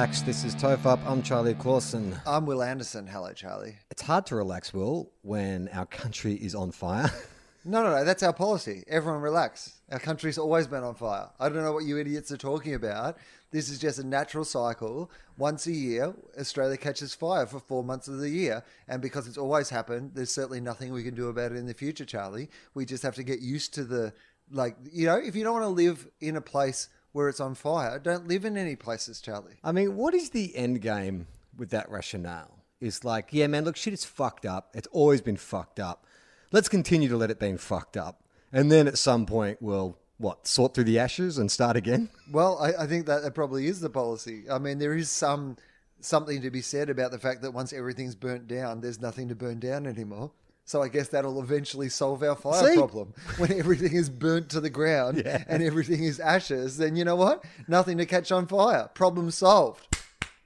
Relax. This is Tofop. I'm Charlie Clausen. I'm Wil Anderson. Hello, Charlie. It's hard to relax, Wil, when our country is on fire. No, no, no. That's our policy. Everyone relax. Our country's always been on fire. I don't know what you idiots are talking about. This is just a natural cycle. Once a year, Australia catches fire for four months of the year. And because it's always happened, there's certainly nothing we can do about it in the future, Charlie. We just have to get used to the, like, you know, if you don't want to live in a place where it's on fire, don't live in any places, Charlie. I mean, what is the end game with that rationale? Is like, yeah, man, look, shit is fucked up. It's always been fucked up. Let's continue to let it be fucked up. And then at some point, we'll, what, sort through the ashes and start again? Well, I, I think that, that probably is the policy. I mean, there is some something to be said about the fact that once everything's burnt down, there's nothing to burn down anymore. So I guess that'll eventually solve our fire See? problem. When everything is burnt to the ground Yeah. and everything is ashes, then you know what? Nothing to catch on fire. Problem solved.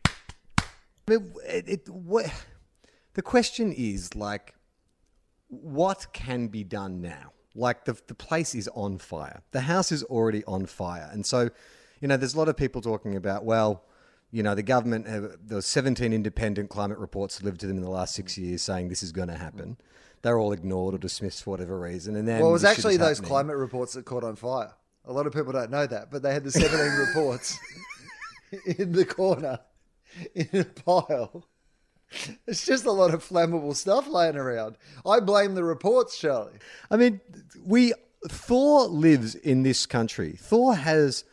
I mean, it, it, what, the question is, like, what can be done now? Like, the, the place is on fire. The house is already on fire. And so, you know, there's a lot of people talking about, well, you know, the government, have, there were 17 independent climate reports delivered to them in the last six years saying this is going to happen. They're all ignored or dismissed for whatever reason. And then Well, it was actually those happening. climate reports that caught on fire. A lot of people don't know that, but they had the 17 reports in the corner in a pile. It's just a lot of flammable stuff laying around. I blame the reports, Charlie. I mean, we Thor lives in this country. Thor has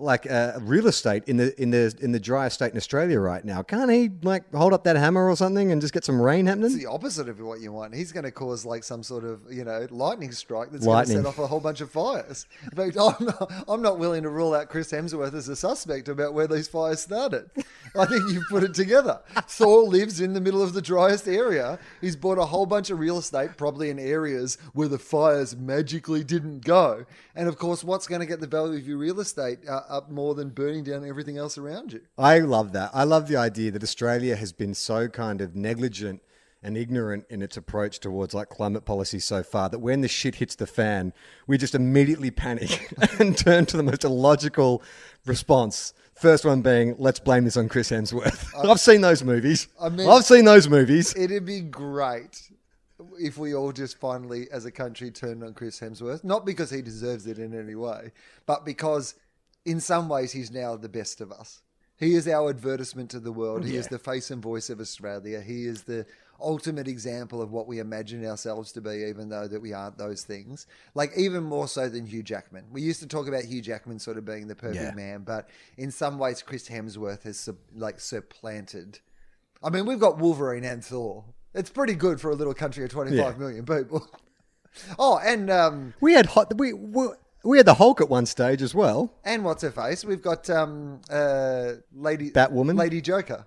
like uh, real estate in the in the in the dry state in Australia right now. Can't he like hold up that hammer or something and just get some rain happening? It's the opposite of what you want. He's going to cause like some sort of you know lightning strike that's going to set off a whole bunch of fires. In fact, I'm not, I'm not willing to rule out Chris Hemsworth as a suspect about where these fires started. I think you've put it together. Thor lives in the middle of the driest area. He's bought a whole bunch of real estate, probably in areas where the fires magically didn't go. And of course, what's going to get the value of your real estate uh, up more than burning down everything else around you? I love that. I love the idea that Australia has been so kind of negligent and ignorant in its approach towards like climate policy so far that when the shit hits the fan, we just immediately panic and turn to the most illogical response. First one being, let's blame this on Chris Hemsworth. I've seen those movies. I mean- I've seen those movies. It'd be great if we all just finally, as a country, turned on Chris Hemsworth. Not because he deserves it in any way, but because in some ways he's now the best of us. He is our advertisement to the world. He is the face and voice of Australia. He is the ultimate example of what we imagine ourselves to be, even though that we aren't those things. Like even more so than Hugh Jackman. We used to talk about Hugh Jackman sort of being the perfect Yeah. man, but in some ways, Chris Hemsworth has sub- like supplanted I mean, we've got Wolverine and Thor. It's pretty good for a little country of twenty-five Yeah. million people. oh, and um, We had hot. We, we we had the Hulk at one stage as well. and what's her face? We've got um, uh, Lady Batwoman? Lady Joker.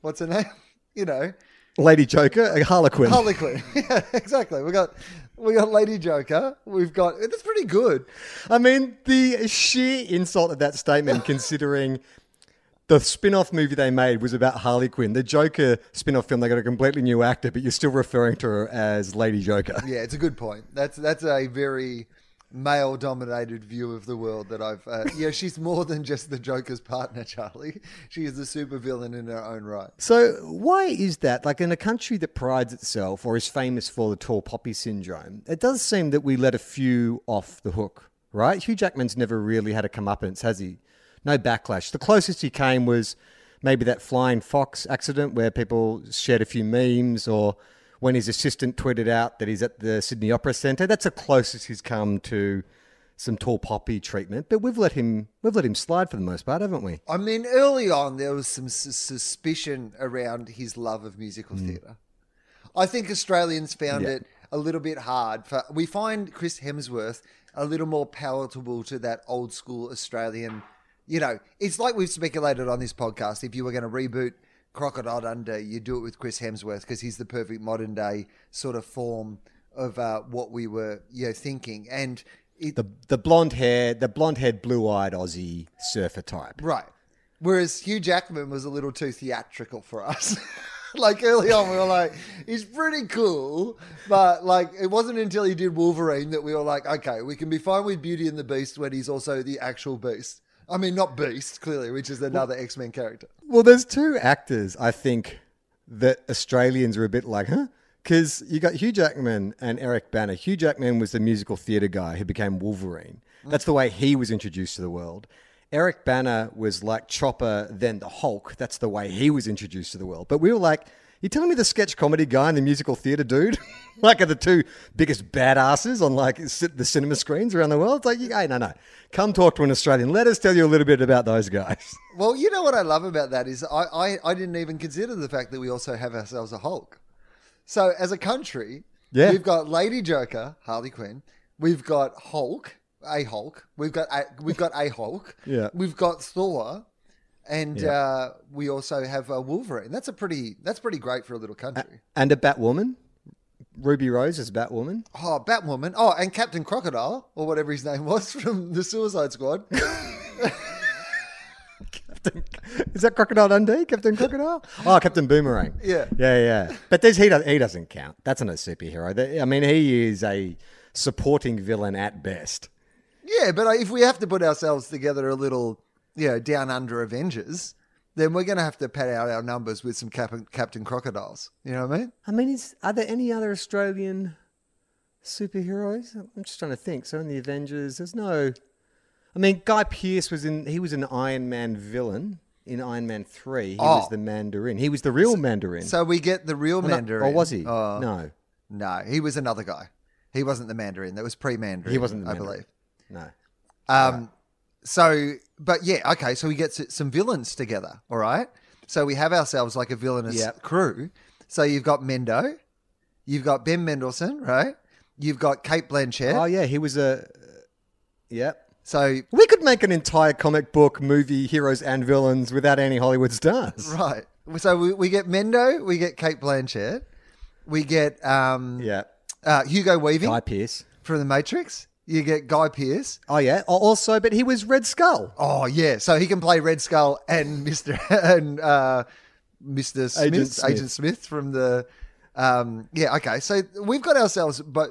What's her name? You know, Lady Joker, a Harlequin. Harley Quinn. yeah, exactly. We got we got Lady Joker. We've got it's pretty good. I mean, the sheer insult of that statement, considering the spin off movie they made was about Harley Quinn. The Joker spin off film, they got a completely new actor, but you're still referring to her as Lady Joker. Yeah, it's a good point. That's that's a very male dominated view of the world that I've uh, yeah, she's more than just the Joker's partner, Charlie. She is the supervillain in her own right. So, why is that? Like, in a country that prides itself or is famous for the tall poppy syndrome, it does seem that we let a few off the hook, right? Hugh Jackman's never really had a comeuppance, has he? No backlash. The closest he came was maybe that flying fox accident where people shared a few memes, or when his assistant tweeted out that he's at the Sydney Opera Centre. That's the closest he's come to some tall poppy treatment. But we've let him we've let him slide for the most part, haven't we? I mean, early on, there was some sus- suspicion around his love of musical hmm. theatre. I think Australians found Yeah. it a little bit hard. For we find Chris Hemsworth a little more palatable to that old school Australian. You know, it's like we've speculated on this podcast. If you were going to reboot Crocodile Dundee, you do it with Chris Hemsworth because he's the perfect modern day sort of form of uh, what we were, you know, thinking. And it, The the blonde hair, the blonde haired, blue eyed Aussie surfer type. Right. Whereas Hugh Jackman was a little too theatrical for us. like early on, we were like, he's pretty cool, but like it wasn't until he did Wolverine that we were like, okay, we can be fine with Beauty and the Beast when he's also the actual Beast. I mean, not Beast, clearly, which is another X Men character. Well, there's two actors I think that Australians are a bit like, huh? Because you got Hugh Jackman and Eric Bana. Hugh Jackman was the musical theatre guy who became Wolverine. That's the way he was introduced to the world. Eric Bana was like Chopper, then the Hulk. That's the way he was introduced to the world. But we were like, you telling me the sketch comedy guy and the musical theatre dude, like are the two biggest badasses on like the cinema screens around the world? It's like, hey, no, no, come talk to an Australian. Let us tell you a little bit about those guys. Well, you know what I love about that is I, I, I didn't even consider the fact that we also have ourselves a Hulk. So as a country, Yeah. we've got Lady Joker, Harley Quinn. We've got Hulk, a Hulk. We've got a, we've got a Hulk. Yeah. We've got Thor, and Yeah. uh, we also have a Wolverine. That's a pretty that's pretty great for a little country. And a Batwoman. Ruby Rose is a Batwoman. Oh, Batwoman. Oh, and Captain Crocodile or whatever his name was from the Suicide Squad. Captain, Is that Crocodile Dundee? Captain Crocodile? Oh, Captain Boomerang. Yeah. Yeah, yeah. But there's, he, does, he doesn't count. That's not a superhero. I mean, he is a supporting villain at best. Yeah, but if we have to put ourselves together a little, you know, down under Avengers, then we're going to have to pad out our numbers with some Cap- Captain Crocodiles. You know what I mean? I mean, is, are there any other Australian superheroes? I'm just trying to think. So in the Avengers, there's no. I mean, Guy Pearce was in. He was an Iron Man villain in Iron Man Three. He was Oh. the Mandarin. He was the real Mandarin. So we get the real Well, no- Mandarin. Or was he? Oh, no, No, he was another guy. He wasn't the Mandarin. That was pre-Mandarin. he wasn't the I believe. No. Um, so, but yeah, okay. So we get some villains together. All right. So we have ourselves like a villainous Yep. crew. So you've got Mendo, you've got Ben Mendelsohn, right? You've got Cate Blanchett. Oh yeah, he was a. Yep. So We could make an entire comic book movie, heroes and villains, without any Hollywood stars. right. So we, we get Mendo, we get Cate Blanchett, we get um, Yeah. uh, Hugo Weaving Guy Pearce. from The Matrix. You get Guy Pearce. Oh yeah. Also, but he was Red Skull. Oh yeah, so he can play Red Skull and Mister and uh, Mister Smith, Agent Smith. Agent Smith from the. Um, yeah, okay. So we've got ourselves, but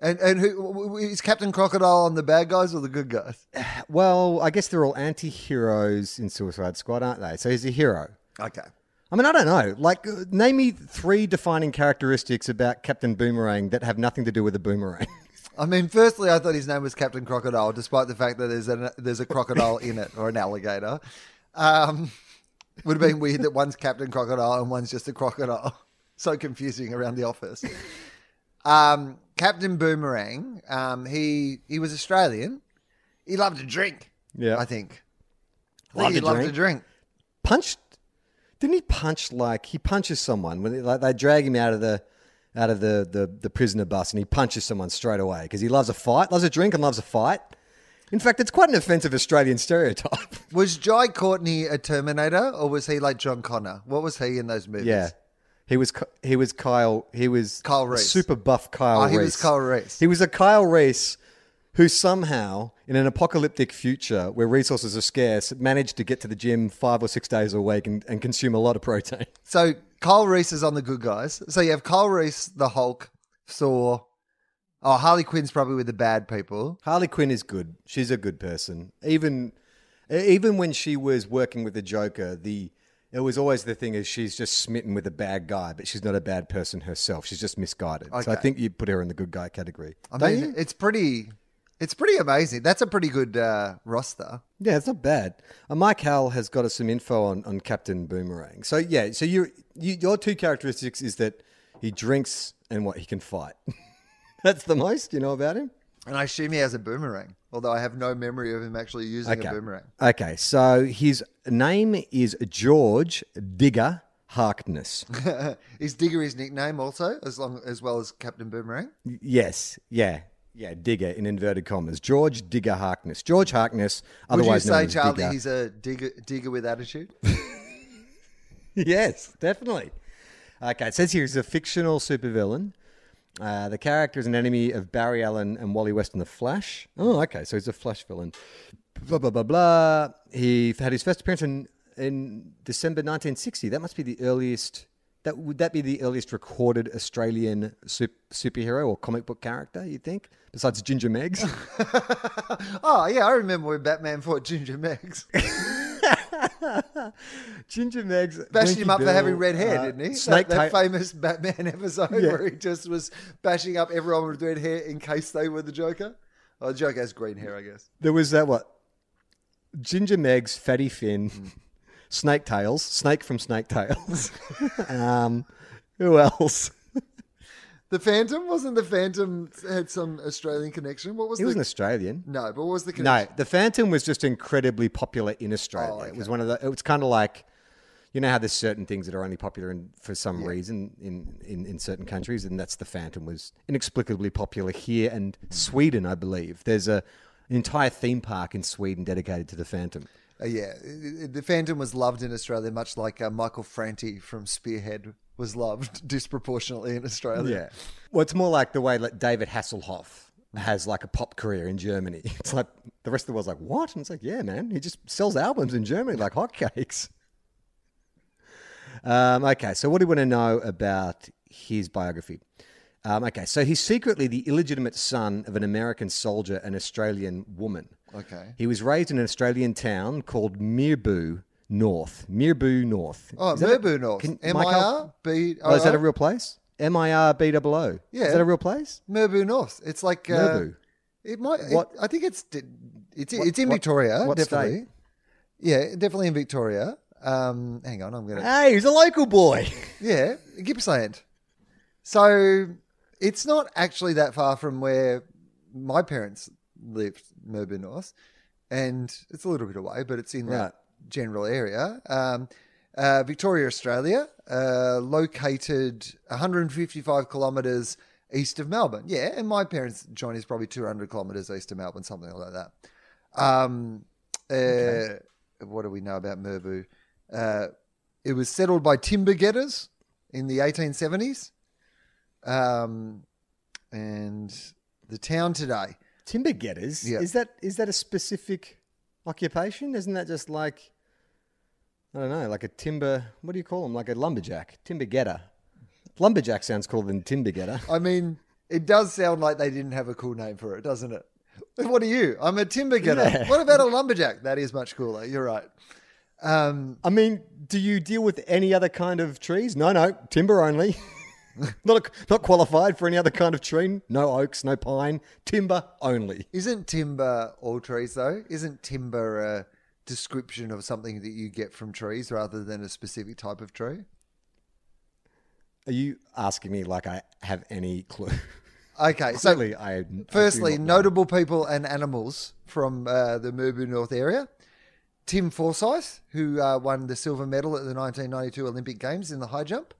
and and who is Captain Crocodile on the bad guys or the good guys? Well, I guess they're all anti-heroes in Suicide Squad, aren't they? So he's a hero. Okay. I mean, I don't know. Like, uh, name me three defining characteristics about Captain Boomerang that have nothing to do with a boomerang. I mean, firstly, I thought his name was Captain Crocodile, despite the fact that there's a there's a crocodile in it or an alligator. Um, would have been weird that one's Captain Crocodile and one's just a crocodile. So confusing around the office. Um, Captain Boomerang, um, he he was Australian. He loved to drink. Yeah. I think. I think he loved to drink. Punched? Didn't he punch like he punches someone when they, like they drag him out of the out of the, the, the prisoner bus and he punches someone straight away because he loves a fight, loves a drink, and loves a fight. In fact, it's quite an offensive Australian stereotype. Was Jai Courtney a Terminator or was he like John Connor? What was he in those movies? Yeah. He was he was Kyle he was Kyle Reese. super buff Kyle Oh, Reese. he was Kyle Reese. He was a Kyle Reese who somehow in an apocalyptic future where resources are scarce managed to get to the gym 5 or 6 days a week and, and consume a lot of protein. So Kyle Reese is on the good guys. So you have Kyle Reese, the Hulk, Thor. Oh, Harley Quinn's probably with the bad people. Harley Quinn is good. She's a good person. Even even when she was working with the Joker, the it was always the thing is she's just smitten with a bad guy, but she's not a bad person herself. She's just misguided. So I think you put her in the good guy category. I Don't mean, you? it's pretty. It's pretty amazing. That's a pretty good uh, roster. Yeah, it's not bad. Uh, Mike Hall has got us some info on, on Captain Boomerang. So yeah, so you your two characteristics is that he drinks and what he can fight. That's the most you know about him. And I assume he has a boomerang, although I have no memory of him actually using Okay. a boomerang. Okay, so his name is George Digger Harkness. Is Digger his nickname also, as long as well as Captain Boomerang? yes, yeah, yeah, Digger in inverted commas. George Digger Harkness. George Harkness, otherwise Would you known say, Charlie, Digger. he's a digger, digger with attitude? yes, definitely. Okay, it says here he's a fictional supervillain. Uh, the character is an enemy of Barry Allen and Wally West in The Flash. Oh, okay, so he's a Flash villain. Blah, blah, blah, blah. He had his first appearance in, in December 1960. That must be the earliest. That, would that be the earliest recorded Australian sup- superhero or comic book character, you think? Besides Ginger Meggs? oh, yeah, I remember when Batman fought Ginger Meggs. Ginger Meggs. Bashed Blinky him up for having red hair, uh, didn't he? Snake that, that famous Batman episode Yeah. where he just was bashing up everyone with red hair in case they were the Joker. Oh, the Joker has green hair, I guess. There was that what? Ginger Meggs, Fatty Finn, Snake Tails, Snake from Snake Tails. um, who else? The Phantom wasn't the Phantom had some Australian connection. What was He the was an Australian. no? But what was the No, the Phantom was just incredibly popular in Australia. Oh, It was one of the. It was kind of like, you know how there's certain things that are only popular in, for some reason in, in, in certain countries, and that's the Phantom was inexplicably popular here and Sweden, I believe. There's a an entire theme park in Sweden dedicated to the Phantom. Uh, yeah, the Phantom was loved in Australia, much like uh, Michael Franti from Spearhead was loved disproportionately in Australia. Yeah. Well, it's more like the way that David Hasselhoff has like a pop career in Germany. It's like the rest of the world's like, what? And it's like, yeah, man, he just sells albums in Germany like hotcakes. Um, okay, so what do you want to know about his biography? Um, okay, so he's secretly the illegitimate son of an American soldier and Australian woman. Okay. He was raised in an Australian town called Mirboo North. Mirboo North. Oh, Is that a- Mirboo North. can- M I R B. Oh, is that a real place? M I R B O O. Yeah. Is that a real place? Mirboo North? It's like uh, Mirboo. It might. it- What- I think it's it's it's in what- Victoria. what definitely. state? Yeah, definitely in Victoria. Um, hang on, I'm gonna. Hey, he's a local boy. Yeah, Gippsland. So it's not actually that far from where my parents lived, North, and it's a little bit away, but it's in that general area. Um, uh, Victoria, Australia, uh, located 155 kilometres east of Melbourne. Yeah, and my parents' joint is probably 200 kilometres east of Melbourne, something like that. Um, uh, What do we know about Mirboo? Uh, it was settled by timber getters in the 1870s. Um, and the town today. Timber getters. Yeah. Is that is that a specific occupation? Isn't that just like I don't know, like a timber? What do you call them? Like a lumberjack, timber getter. Lumberjack sounds cooler than timber getter. I mean, it does sound like they didn't have a cool name for it, doesn't it? What are you? I'm a timber getter. Yeah. What about a lumberjack? That is much cooler. You're right. Um, I mean, do you deal with any other kind of trees? No, no, timber only. not not qualified for any other kind of tree. No oaks, no pine, timber only. isn't timber all trees though? Isn't timber a description of something that you get from trees rather than a specific type of tree? Are you asking me like I have any clue? Okay, so Clearly, I. I Firstly, know. notable people and animals from uh, the Mirboo North area. Tim Forsyth, who uh, won the silver medal at the 1992 Olympic Games in the high jump.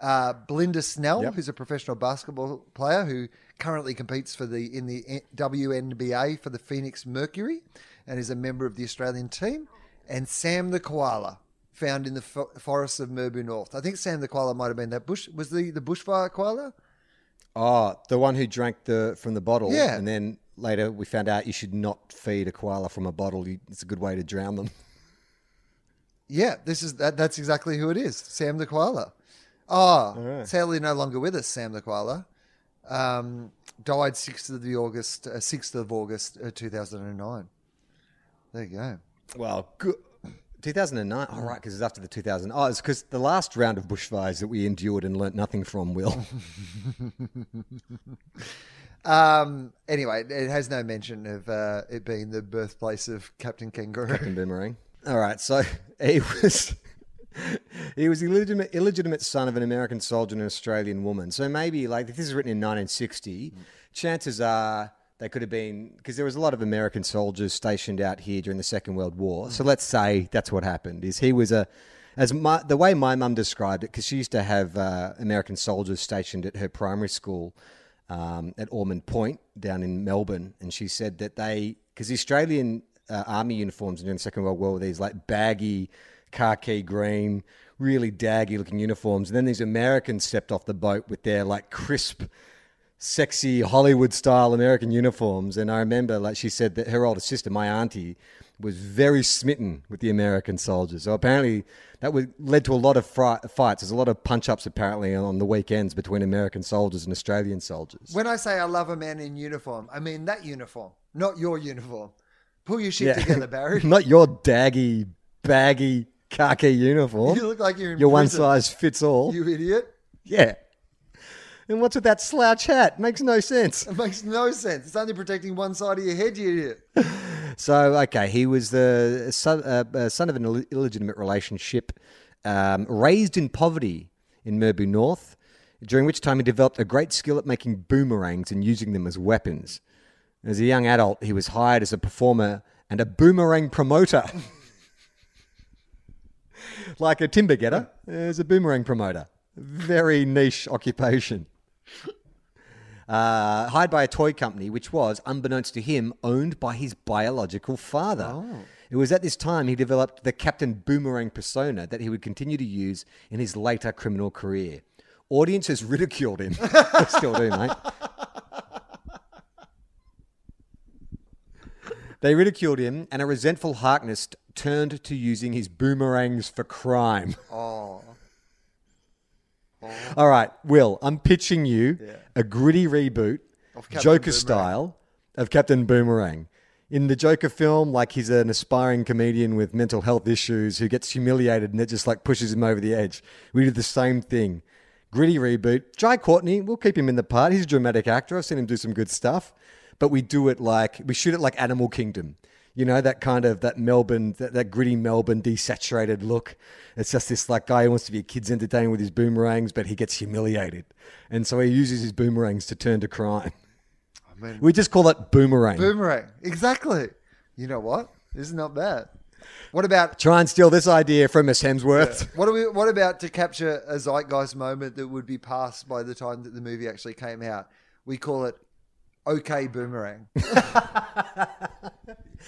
Uh, Belinda Snell, Yep. who's a professional basketball player who currently competes for the in the WNBA for the Phoenix Mercury and is a member of the Australian team. And Sam the koala, found in the fo- forests of Mirboo North. I think Sam the koala might have been that bush. Was the the bushfire koala? Oh, the one who drank the from the bottle. Yeah. And then later we found out you should not feed a koala from a bottle. You, it's a good way to drown them. Yeah, this is that. That's exactly who it is. Sam the koala. Oh, sadly no longer with us. Sam the koala um, died sixth of the August, uh, sixth of August, uh, two thousand and nine. There you go. Well, good. 2009. All right, because it's after the 2000. Oh, it's because the last round of bushfires that we endured and learnt nothing from. Wil Um. Anyway, it has no mention of uh, it being the birthplace of Captain Kangaroo. Captain Boomerang. All right, so he was he was illegitimate illegitimate son of an American soldier and an Australian woman. So maybe like if this is written in 1960, chances are they could have been because there was a lot of American soldiers stationed out here during the Second World War. So let's say that's what happened. Is he was a as my, the way my mum described it, because she used to have uh, American soldiers stationed at her primary school um, at Ormond Point down in Melbourne, and she said that they because the Australian uh, army uniforms during the Second World War were these like baggy khaki green, really daggy looking uniforms, and then these Americans stepped off the boat with their like crisp sexy Hollywood style American uniforms. And I remember, like she said, that her older sister, my auntie, was very smitten with the American soldiers. So apparently, that was, led to a lot of fri- fights. There's a lot of punch ups apparently on the weekends between American soldiers and Australian soldiers. When I say I love a man in uniform, I mean that uniform, not your uniform. Pull your shit Yeah. together, Barry. Not your daggy, baggy khaki uniform. You look like you're in Your one prison, size fits all. You idiot. yeah. And what's with that slouch hat? Makes no sense. It makes no sense. It's only protecting one side of your head, you idiot. So, okay, he was the son, uh, uh, son of an Ill- illegitimate relationship, um, raised in poverty in Mirboo North, during which time he developed a great skill at making boomerangs and using them as weapons. As a young adult, he was hired as a performer and a boomerang promoter. like a timber getter, as a boomerang promoter. Very niche occupation uh, hired by a toy company, which was, unbeknownst to him, owned by his biological father. It was at this time he developed the Captain Boomerang persona that he would continue to use in his later criminal career. Audiences ridiculed him. They Still do, mate. They ridiculed him, and a resentful Harkness turned to using his boomerangs for crime. Oh. All right, Wil, I'm pitching you a gritty reboot, Joker Boomerang. style, of Captain Boomerang. In the Joker film, like he's an aspiring comedian with mental health issues who gets humiliated and it just like pushes him over the edge. We do the same thing. Gritty reboot. Jai Courtney, we'll keep him in the part. He's a dramatic actor. I've seen him do some good stuff. But we do it like, we shoot it like Animal Kingdom. You know, that kind of, that Melbourne, that, that gritty Melbourne desaturated look. It's just this like guy who wants to be a kid's entertainer with his boomerangs, but he gets humiliated. And so he uses his boomerangs to turn to crime. mean- we just call it boomerang. Boomerang. Exactly. You know what? This is not bad. What about Try and steal this idea from Miss Hemsworth. what, are we, what about to capture a zeitgeist moment that would be past by the time that the movie actually came out? We call it OK Boomerang.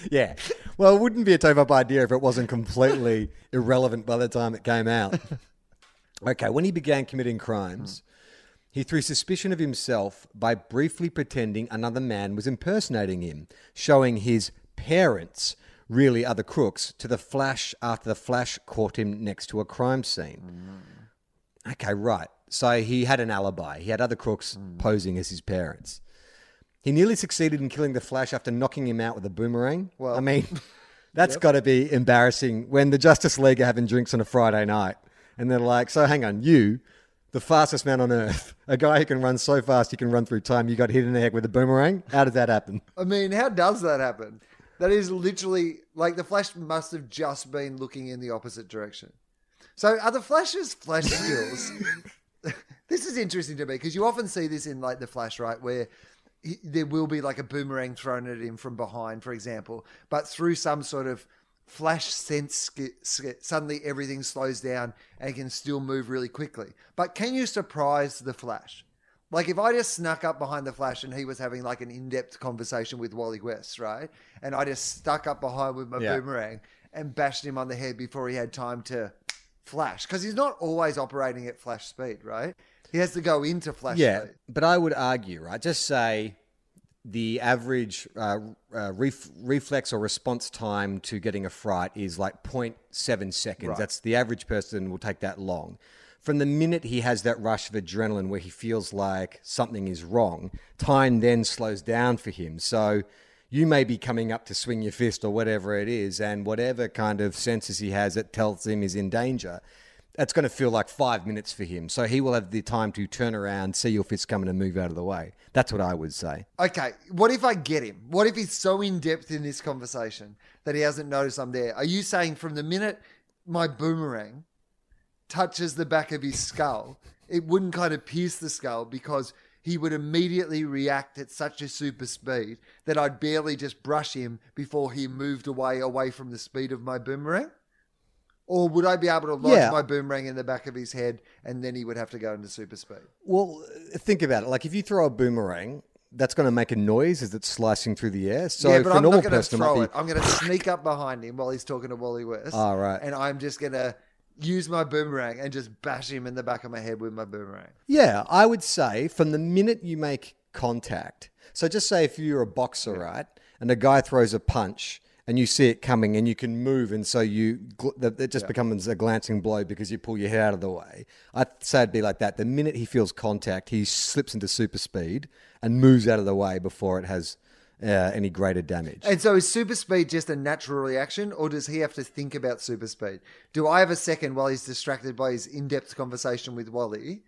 Yeah. Well, it wouldn't be a Tofop idea if it wasn't completely irrelevant by the time it came out. Okay, when he began committing crimes, hmm. he threw suspicion of himself by briefly pretending another man was impersonating him, showing his parents really are the crooks to the Flash after the Flash caught him next to a crime scene. Hmm. Okay, right. So he had an alibi. He had other crooks hmm. posing as his parents. He nearly succeeded in killing the Flash after knocking him out with a boomerang. Well- I mean, that's got to be embarrassing when the Justice League are having drinks on a Friday night and they're like, "So hang on, you, the fastest man on earth, a guy who can run so fast he can run through time, you got hit in the head with a boomerang? How did that happen?" I mean, how does that happen? That is literally like the Flash must have just been looking in the opposite direction. So are the Flash's Flash skills? this is interesting to me because you often see this in like the Flash, right, where he, there will be like a boomerang thrown at him from behind, for example, but through some sort of flash sense, suddenly everything slows down and can still move really quickly. But can you surprise the Flash? Like if I just snuck up behind the Flash and he was having like an in-depth conversation with Wally West, right? And I just stuck up behind with my Yeah. boomerang and bashed him on the head before he had time to flash because he's not always operating at flash speed, right? He has to go into flash Yeah, speed. but I would argue, right? Just say the average uh, uh, ref- reflex or response time to getting a fright is like 0.7 seconds. That's the average person will take that long. From the minute he has that rush of adrenaline where he feels like something is wrong, time then slows down for him. So you may be coming up to swing your fist or whatever it is, and whatever kind of senses he has that tells him he's in danger that's going to feel like five minutes for him. So he will have the time to turn around, see your fist coming, and move out of the way. That's what I would say. Okay, what if I get him? What if he's so in depth in this conversation that he hasn't noticed I'm there? Are you saying from the minute my boomerang touches the back of his skull, it wouldn't kind of pierce the skull because he would immediately react at such a super speed that I'd barely just brush him before he moved away away from the speed of my boomerang? Or would I be able to lodge Yeah. my boomerang in the back of his head and then he would have to go into super speed? Well, think about it. Like if you throw a boomerang, that's going to make a noise as it's slicing through the air. So yeah, for but a I'm normal not going to person, it throw might it. I'm going to sneak up behind him while he's talking to Wally West. Ah, right. And I'm just going to use my boomerang and just bash him in the back of my head with my boomerang. Yeah, I would say from the minute you make contact. So just say if you're a boxer, right, and a guy throws a punch and you see it coming and you can move, and so you it just becomes a glancing blow because you pull your head out of the way. I'd say it'd be like that. The minute he feels contact, he slips into super speed and moves out of the way before it has uh, any greater damage. And so is super speed just a natural reaction, or does he have to think about super speed? Do I have a second while he's distracted by his in-depth conversation with Wally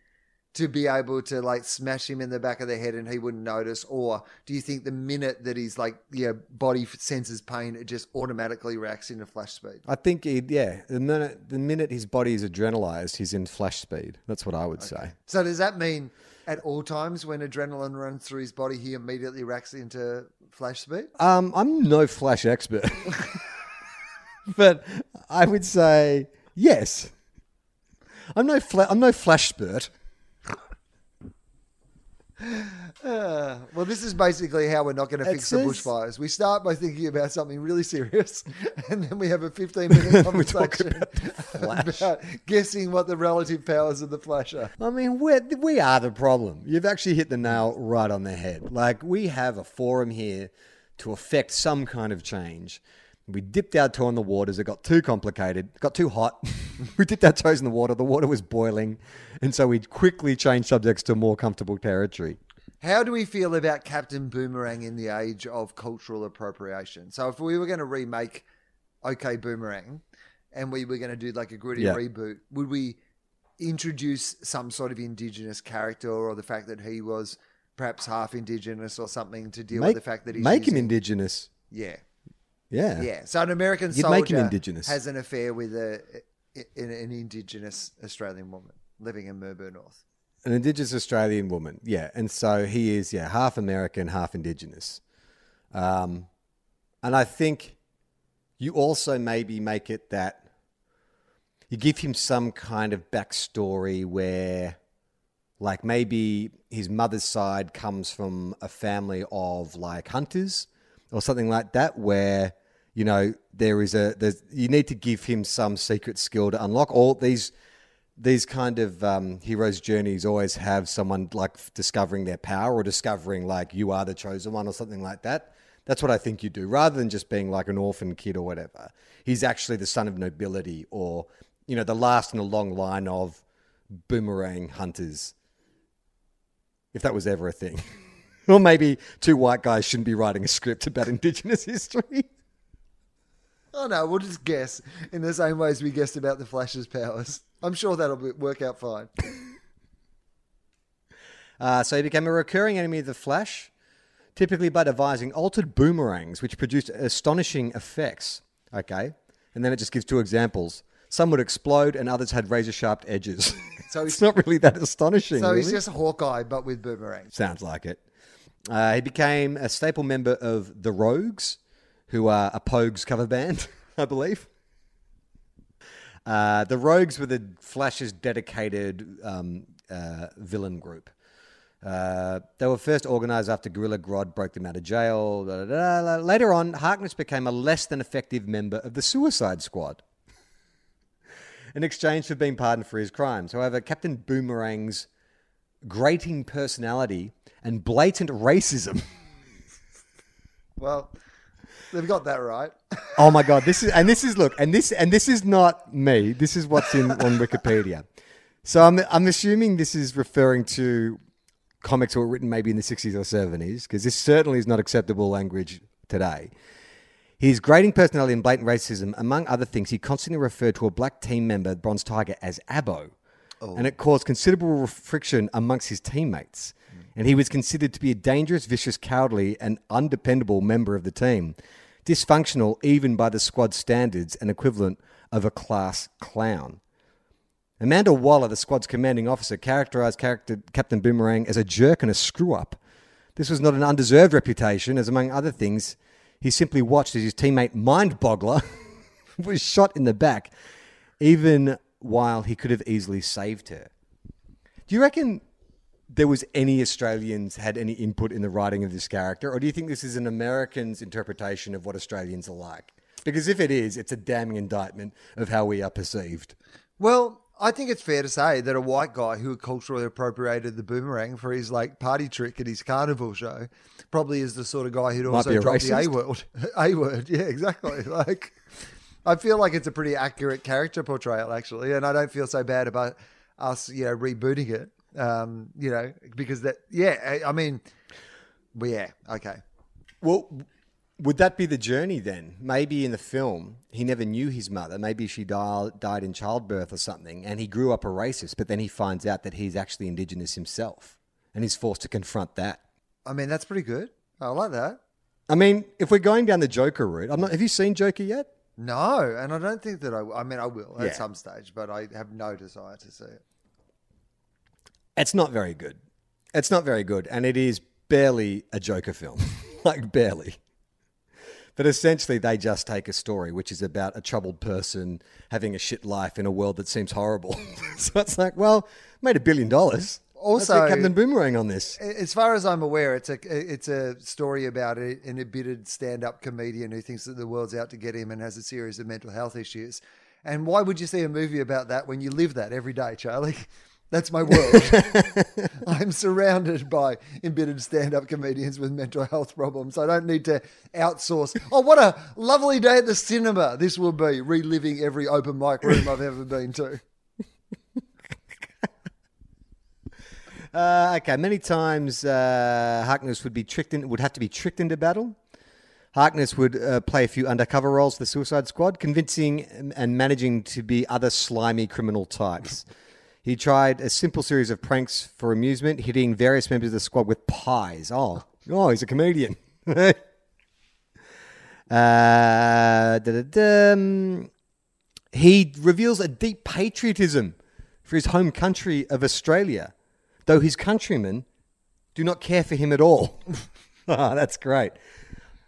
to be able to like smash him in the back of the head and he wouldn't notice? Or do you think the minute that he's like, yeah, body senses pain, it just automatically reacts into flash speed? I think, he, yeah, the minute the minute his body is adrenalized, he's in flash speed. That's what I would say. So does that mean at all times when adrenaline runs through his body, he immediately racks into flash speed? Um, I'm no flash expert, but I would say yes. I'm no fla- I'm no flash spurt. Uh, well, this is basically how we're not going to It fix the says- bushfires. We start by thinking about something really serious, and then we have a 15 minute conversation about guessing what the relative powers of the flash are. I mean, we're, we are the problem. You've actually hit the nail right on the head. Like, we have a forum here to affect some kind of change. We dipped our toe in the waters. It got too complicated, it got too hot. we dipped our toes in the water. The water was boiling. And so we quickly changed subjects to more comfortable territory. How do we feel about Captain Boomerang in the age of cultural appropriation? So, if we were going to remake OK Boomerang and we were going to do like a gritty Yeah. reboot, would we introduce some sort of indigenous character or the fact that he was perhaps half indigenous or something to deal Make, with the fact that he's make him indigenous. Yeah. Yeah. Yeah. So an American You'd soldier indigenous. has an affair with a, an, an indigenous Australian woman living in Melbourne North. An Indigenous Australian woman, yeah, and so he is, yeah, half American, half Indigenous, um, and I think you also maybe make it that you give him some kind of backstory where, like, maybe his mother's side comes from a family of like hunters or something like that, where you know there is a there's you need to give him some secret skill to unlock all these these kind of um, heroes' journeys always have someone like discovering their power or discovering like you are the chosen one or something like that. That's what I think you do, rather than just being like an orphan kid or whatever. He's actually the son of nobility, or you know, the last in a long line of boomerang hunters. If that was ever a thing, or maybe two white guys shouldn't be writing a script about Indigenous history. Oh no, we'll just guess in the same way as we guessed about the Flash's powers. I'm sure that'll be, work out fine. Uh, so he became a recurring enemy of the Flash, typically by devising altered boomerangs, which produced astonishing effects. Okay, and then it just gives two examples. Some would explode, and others had razor sharp edges. So it's not really that astonishing. So he's really. just Hawkeye, but with boomerangs. Sounds like it. Uh, he became a staple member of the Rogues, who are a Pogues cover band, I believe. Uh, the Rogues were the Flash's dedicated um, uh, villain group. Uh, they were first organized after Gorilla Grodd broke them out of jail. da, da, da. Later on, Harkness became a less than effective member of the Suicide Squad in exchange for being pardoned for his crimes. However, Captain Boomerang's grating personality and blatant racism. Well, they've got that right. Oh my god, this is and this is look, and this and this is not me. This is what's in on Wikipedia. So I'm I'm assuming this is referring to comics were written maybe in the 60s or 70s because this certainly is not acceptable language today. His grating personality and blatant racism, among other things, he constantly referred to a black team member, Bronze Tiger, as Abo. Oh. And it caused considerable friction amongst his teammates. Hmm. And he was considered to be a dangerous, vicious, cowardly, and undependable member of the team. Dysfunctional even by the squad standards and equivalent of a class clown. Amanda Waller, the squad's commanding officer, characterized character Captain Boomerang as a jerk and a screw up. This was not an undeserved reputation, as among other things, he simply watched as his teammate Mind Boggler was shot in the back, even while he could have easily saved her. Do you reckon there was any Australians had any input in the writing of this character, or do you think this is an American's interpretation of what Australians are like? Because if it is, it's a damning indictment of how we are perceived. Well, I think it's fair to say that a white guy who culturally appropriated the boomerang for his like party trick at his carnival show probably is the sort of guy who'd Might also drop the. A word. A word, yeah, exactly. Like, I feel like it's a pretty accurate character portrayal, actually, and I don't feel so bad about us, you know, rebooting it. Um, you know, because that, yeah, I, I mean, well, yeah, okay. Well, would that be the journey then? Maybe in the film, he never knew his mother. Maybe she di- died in childbirth or something, and he grew up a racist, but then he finds out that he's actually Indigenous himself, and he's forced to confront that. I mean, that's pretty good. I like that. I mean, if we're going down the Joker route, I'm not. Have you seen Joker yet? No, and I don't think that I. I mean, I will at Yeah. some stage, but I have no desire to see it. It's not very good. It's not very good, and it is barely a Joker film, like barely. But essentially, they just take a story which is about a troubled person having a shit life in a world that seems horrible. so it's like, well, made a billion dollars. Also- Let's get Captain Boomerang on this. As far as I'm aware, it's a it's a story about an embittered stand-up comedian who thinks that the world's out to get him and has a series of mental health issues. And why would you see a movie about that when you live that every day, Charlie? That's my world. I'm surrounded by embittered stand-up comedians with mental health problems. I don't need to outsource. Oh, what a lovely day at the cinema this will be, reliving every open mic room I've ever been to. Uh, okay, many times uh, Harkness would be tricked in, would have to be tricked into battle. Harkness would uh, play a few undercover roles for the Suicide Squad, convincing and managing to be other slimy criminal types. He tried a simple series of pranks for amusement, hitting various members of the squad with pies. Oh, oh, he's a comedian. uh. He reveals a deep patriotism for his home country of Australia, though his countrymen do not care for him at all. Ah, that's great.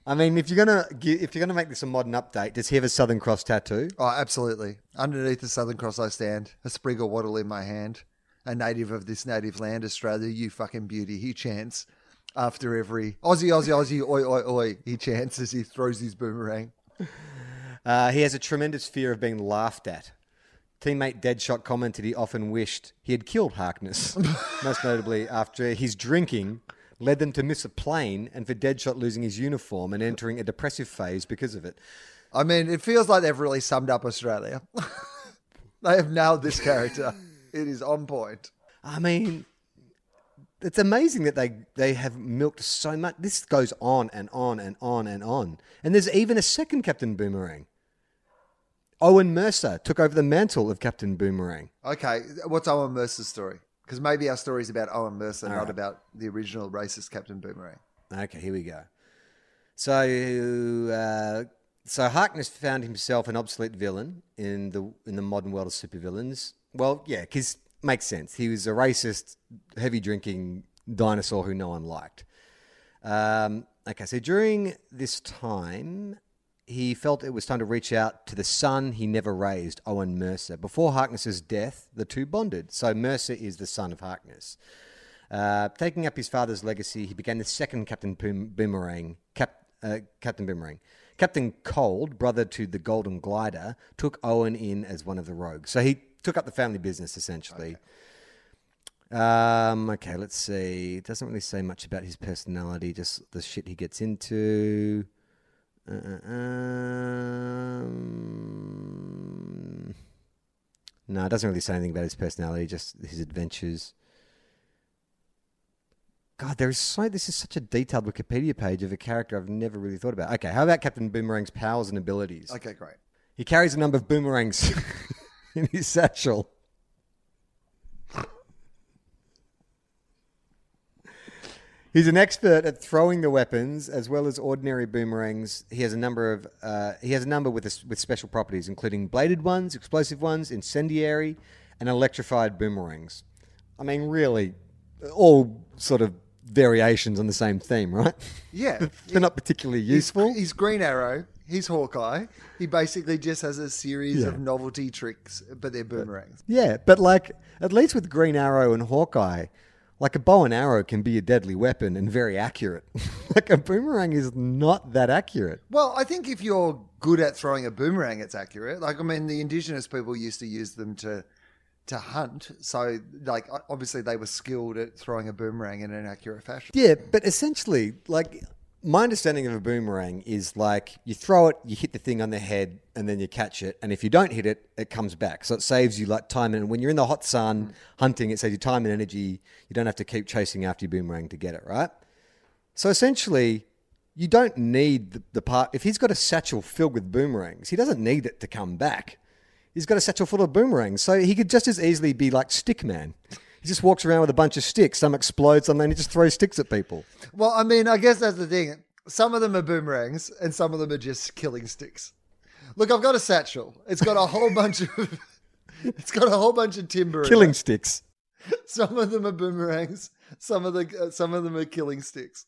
I mean, if you're gonna if you're gonna make this a modern update, does he have a Southern Cross tattoo? Oh, absolutely. Underneath the Southern Cross I stand, a sprig of wattle in my hand, a native of this native land, Australia, you fucking beauty, he chants after every Aussie, Aussie, Aussie, oi, oi, oi, he chants as he throws his boomerang. Uh, he has a tremendous fear of being laughed at. Teammate Deadshot commented he often wished he had killed Harkness, most notably after his drinking led them to miss a plane and for Deadshot losing his uniform and entering a depressive phase because of it. I mean, it feels like they've really summed up Australia. they have nailed this character. it is on point. I mean, it's amazing that they they have milked so much. This goes on and on and on and on. And there's even a second Captain Boomerang. Owen Mercer took over the mantle of Captain Boomerang. Okay, what's Owen Mercer's story? Because maybe our story's about Owen Mercer, not right. about the original racist Captain Boomerang. Okay, here we go. So, uh, so Harkness found himself an obsolete villain in the in the modern world of supervillains. Well, yeah, because makes sense. He was a racist, heavy drinking dinosaur who no one liked. Um, okay, so during this time, he felt it was time to reach out to the son he never raised, Owen Mercer. Before Harkness's death, the two bonded. So Mercer is the son of Harkness. Uh, taking up his father's legacy, he began the second Captain Boom- Boomerang, Cap- uh, Captain Boomerang. Captain Cold, brother to the Golden Glider, took Owen in as one of the rogues. So he took up the family business essentially. Um, okay, let's see. It doesn't really say much about his personality, just the shit he gets into. Uh, um, no, it doesn't really say anything about his personality, just his adventures. God, there is so. This is such a detailed Wikipedia page of a character I've never really thought about. Okay, how about Captain Boomerang's powers and abilities? Okay, great. He carries a number of boomerangs in his satchel. He's an expert at throwing the weapons as well as ordinary boomerangs. He has a number of uh, he has a number with with special properties, including bladed ones, explosive ones, incendiary, and electrified boomerangs. I mean, really, all sort of variations on the same theme, right? Yeah. They're not particularly He's, useful. he's Green Arrow. He's Hawkeye. He basically just has a series Yeah. of novelty tricks, but they're boomerangs. Yeah, but like at least with Green Arrow and Hawkeye, like a bow and arrow can be a deadly weapon and very accurate. like a boomerang is not that accurate. Well, I think if you're good at throwing a boomerang, it's accurate. Like, I mean, the indigenous people used to use them to to hunt. So, like, obviously, they were skilled at throwing a boomerang in an accurate fashion. Yeah, but essentially, like my understanding of a boomerang is like you throw it, you hit the thing on the head, and then you catch it. And if you don't hit it, it comes back. So it saves you like time. And when you're in the hot sun mm. hunting, it saves you time and energy. You don't have to keep chasing after your boomerang to get it, right? So essentially, you don't need the, the part. If he's got a satchel filled with boomerangs, he doesn't need it to come back. He's got a satchel full of boomerangs, so he could just as easily be like Stickman. He just walks around with a bunch of sticks. Some explode, some then he just throws sticks at people. Well, I mean, I guess that's the thing. Some of them are boomerangs, and some of them are just killing sticks. Look, I've got a satchel. It's got a whole bunch of. It's got a whole bunch of timber. in Killing sticks. Some of them are boomerangs. Some of the uh, some of them are killing sticks.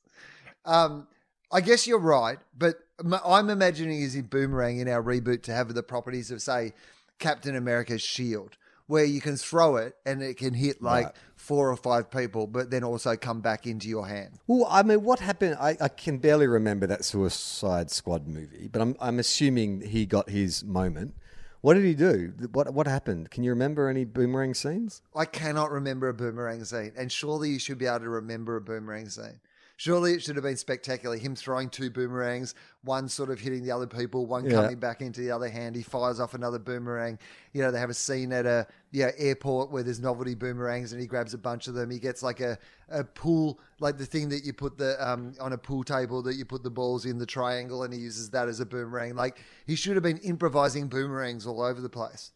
Um, I guess you're right, but I'm imagining using boomerang in our reboot to have the properties of say Captain America's shield, where you can throw it and it can hit like Right. four or five people, but then also come back into your hand. Well, I mean, what happened? I, I can barely remember that Suicide Squad movie, but I'm I'm assuming he got his moment. What did he do? What what happened? Can you remember any boomerang scenes? I cannot remember a boomerang scene, and surely you should be able to remember a boomerang scene. Surely it should have been spectacular. Him throwing two boomerangs, one sort of hitting the other people, one Yeah. coming back into the other hand. He fires off another boomerang. You know, they have a scene at a yeah airport where there's novelty boomerangs, and he grabs a bunch of them. He gets like a, a pool, like the thing that you put the um, on a pool table that you put the balls in the triangle, and he uses that as a boomerang. Like he should have been improvising boomerangs all over the place.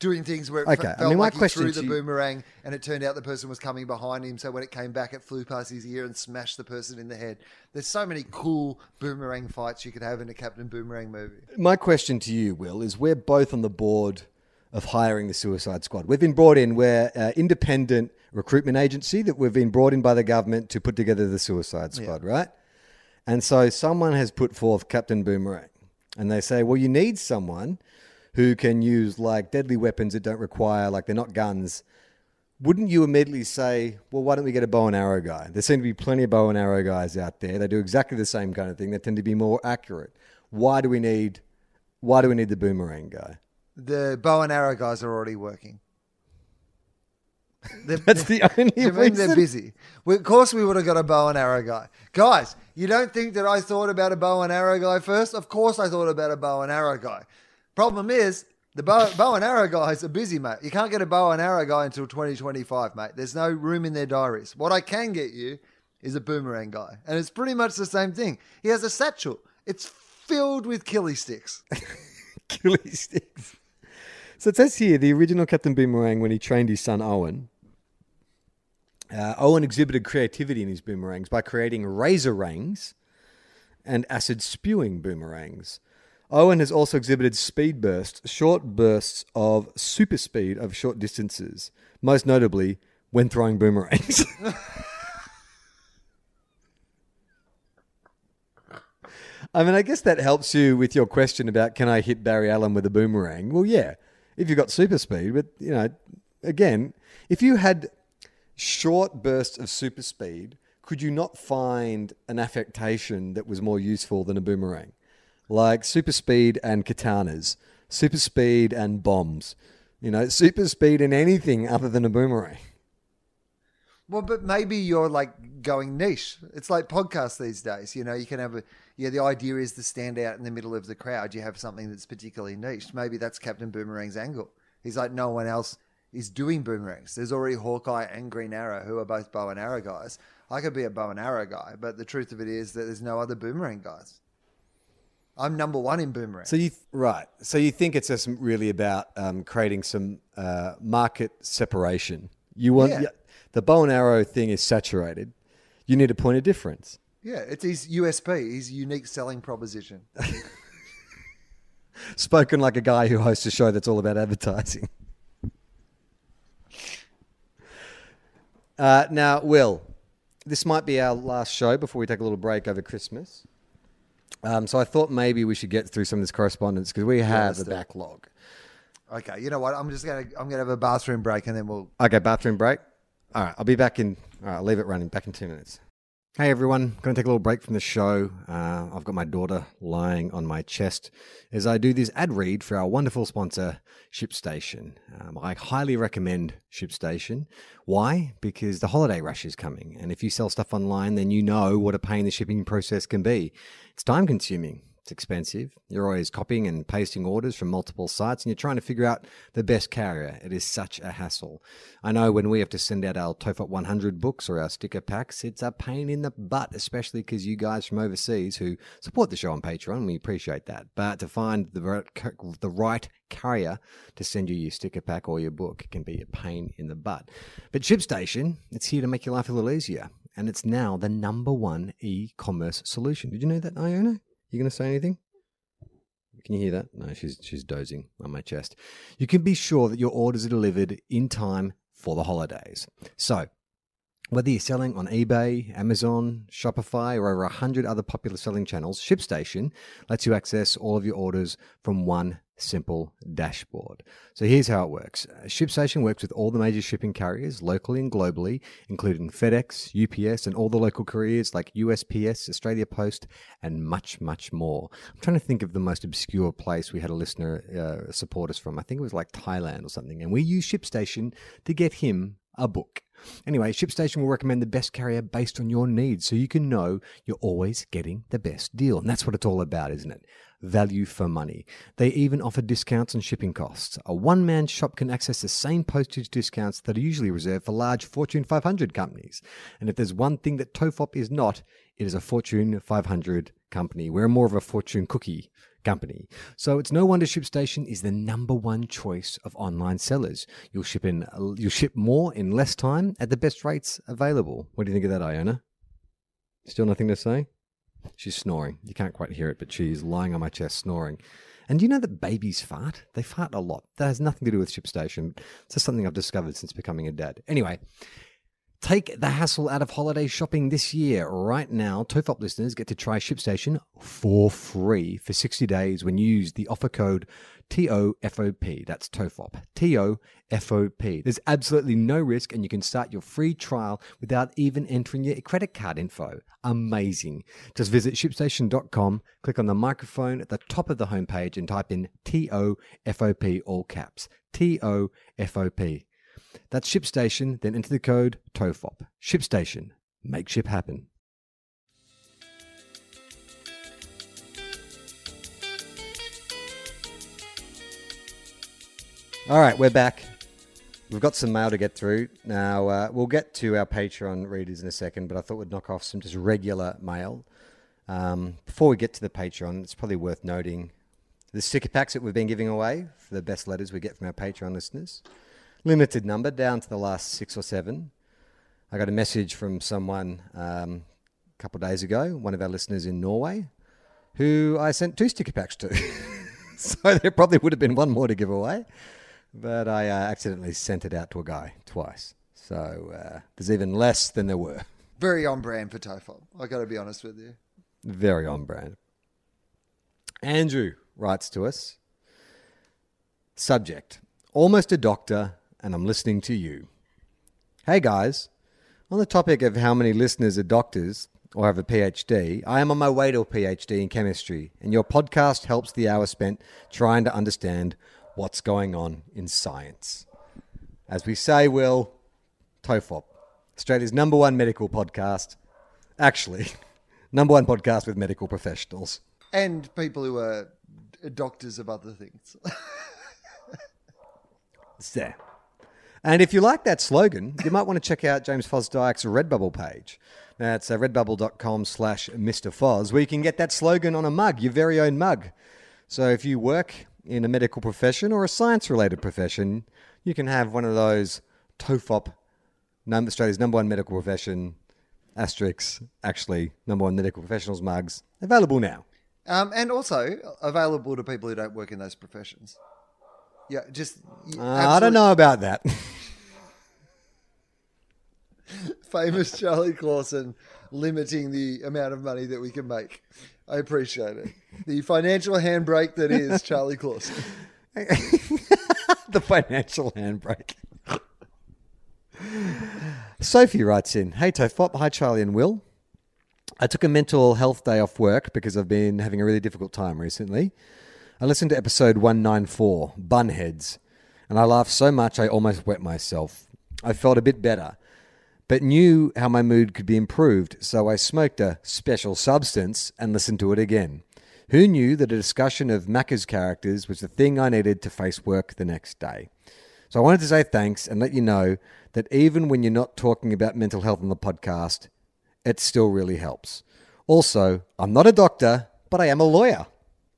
Doing things where it Okay, fe- I felt mean, like he threw the you- boomerang and it turned out the person was coming behind him. So when it came back, it flew past his ear and smashed the person in the head. There's so many cool boomerang fights you could have in a Captain Boomerang movie. My question to you, Will, is we're both on the board of hiring the Suicide Squad. We've been brought in. We're an independent recruitment agency that we've been brought in by the government to put together the Suicide Squad, right? And so someone has put forth Captain Boomerang, and they say, well, you need someone who can use like deadly weapons that don't require, like they're not guns. Wouldn't you immediately say, well, why don't we get a bow and arrow guy? There seem to be plenty of bow and arrow guys out there. They do exactly the same kind of thing. They tend to be more accurate. Why do we need? Why do we need the boomerang guy? The bow and arrow guys are already working. They're- That's the only you mean they're busy? We, of course, we would have got a bow and arrow guy. Guys, you don't think that I thought about a bow and arrow guy first? Of course, I thought about a bow and arrow guy. Problem is, the bow, bow and arrow guys are busy, mate. You can't get a bow and arrow guy until 2025, mate. There's no room in their diaries. What I can get you is a boomerang guy. And it's pretty much the same thing. He has a satchel, it's filled with killy sticks. Killy sticks. So it says here the original Captain Boomerang when he trained his son Owen. Uh, Owen exhibited creativity in his boomerangs by creating razor rings and acid spewing boomerangs. Owen has also exhibited speed bursts, short bursts of super speed over short distances, most notably when throwing boomerangs. I mean, I guess that helps you with your question about can I hit Barry Allen with a boomerang? Well, yeah, if you've got super speed, but you know, again, if you had short bursts of super speed, could you not find an affectation that was more useful than a boomerang? Like super speed and katanas, super speed and bombs, you know, super speed and anything other than a boomerang. Well, but maybe you're like going niche. It's like podcasts these days. You know, you can have a yeah. The idea is to stand out in the middle of the crowd. You have something that's particularly niche. Maybe that's Captain Boomerang's angle. He's like no one else is doing boomerangs. There's already Hawkeye and Green Arrow who are both bow and arrow guys. I could be a bow and arrow guy, but the truth of it is that there's no other boomerang guys. I'm number one in boomerang. So you right. So you think it's just really about um, creating some uh, market separation. You want Yeah. the bow and arrow thing is saturated. You need a point of difference. yeah, it's his USP, his unique selling proposition. Spoken like a guy who hosts a show that's all about advertising. Uh, now, Will, this might be our last show before we take a little break over Christmas. Um, so I thought maybe we should get through some of this correspondence because we have a backlog. Okay, you know what? I'm just gonna I'm gonna have a bathroom break and then we'll Okay, bathroom break. All right, I'll be back in. All right, I'll leave it running. Back in two minutes. Hey everyone, going to take a little break from the show. Uh, I've got my daughter lying on my chest as I do this ad read for our wonderful sponsor, ShipStation. Um, I highly recommend ShipStation. Why? Because the holiday rush is coming, and if you sell stuff online, then you know what a pain the shipping process can be. It's time consuming. It's expensive. You're always copying and pasting orders from multiple sites and you're trying to figure out the best carrier. It is such a hassle. I know when we have to send out our Tofop 100 books or our sticker packs, it's a pain in the butt, especially because you guys from overseas who support the show on Patreon, we appreciate that. But to find the right, the right carrier to send you your sticker pack or your book can be a pain in the butt. But ShipStation, it's here to make your life a little easier. And it's now the number one e-commerce solution. Did you know that, Iona? You going to say anything? Can you hear that? No, she's she's dozing on my chest. You can be sure that your orders are delivered in time for the holidays. So, whether you're selling on eBay, Amazon, Shopify, or over 100 other popular selling channels, ShipStation lets you access all of your orders from one simple dashboard. So here's how it works. ShipStation works with all the major shipping carriers locally and globally, including FedEx, UPS, and all the local couriers like USPS, Australia Post, and much, much more. I'm trying to think of the most obscure place we had a listener uh, support us from. I think it was like Thailand or something. And we use ShipStation to get him a book. Anyway, ShipStation will recommend the best carrier based on your needs so you can know you're always getting the best deal. And that's what it's all about, isn't it? Value for money. They even offer discounts on shipping costs. A one man shop can access the same postage discounts that are usually reserved for large Fortune 500 companies. And if there's one thing that Tofop is not, it is a Fortune 500 company. We're more of a Fortune cookie company. So it's no wonder ShipStation is the number one choice of online sellers. You'll ship in you'll ship more in less time at the best rates available. What do you think of that, Iona? Still nothing to say? She's snoring. You can't quite hear it, but she's lying on my chest snoring. And do you know that babies fart? They fart a lot. That has nothing to do with ShipStation. It's just something I've discovered since becoming a dad. Anyway, Take the hassle out of holiday shopping this year. Right now, Tofop listeners get to try ShipStation for free for 60 days when you use the offer code TOFOP. That's Tofop. TOFOP. There's absolutely no risk, and you can start your free trial without even entering your credit card info. Amazing. Just visit shipstation.com, click on the microphone at the top of the homepage, and type in TOFOP, all caps. TOFOP. That's ShipStation, then enter the code TOFOP. ShipStation. Make ship happen. All right, we're back. We've got some mail to get through. Now, uh, we'll get to our Patreon readers in a second, but I thought we'd knock off some just regular mail. Um, before we get to the Patreon, it's probably worth noting the sticker packs that we've been giving away for the best letters we get from our Patreon listeners limited number down to the last six or seven. I got a message from someone um, a couple of days ago, one of our listeners in Norway, who I sent two sticker packs to. so there probably would have been one more to give away, but I uh, accidentally sent it out to a guy twice. So uh, there's even less than there were. Very on brand for Tofop. I got to be honest with you. Very on brand. Andrew writes to us Subject Almost a doctor, and I'm listening to you. Hey guys, on the topic of how many listeners are doctors or have a PhD, I am on my way to a PhD in chemistry, and your podcast helps the hour spent trying to understand what's going on in science. As we say, Will, TOFOP, Australia's number one medical podcast. Actually, number one podcast with medical professionals. And people who are doctors of other things. It's there. And if you like that slogan, you might want to check out James Fosdike's Redbubble page. That's uh, redbubble.com slash Mr. Foz, where you can get that slogan on a mug, your very own mug. So if you work in a medical profession or a science-related profession, you can have one of those TOFOP, Australia's number one medical profession, asterisks, actually, number one medical professionals mugs, available now. Um, and also available to people who don't work in those professions. Yeah, just Uh, I don't know about that. Famous Charlie Clausen limiting the amount of money that we can make. I appreciate it. The financial handbrake that is Charlie Clausen. the financial handbrake. Sophie writes in Hey Tofop, hi Charlie and Will. I took a mental health day off work because I've been having a really difficult time recently. I listened to episode 194, Bunheads, and I laughed so much I almost wet myself. I felt a bit better, but knew how my mood could be improved, so I smoked a special substance and listened to it again. Who knew that a discussion of Macca's characters was the thing I needed to face work the next day? So I wanted to say thanks and let you know that even when you're not talking about mental health on the podcast, it still really helps. Also, I'm not a doctor, but I am a lawyer.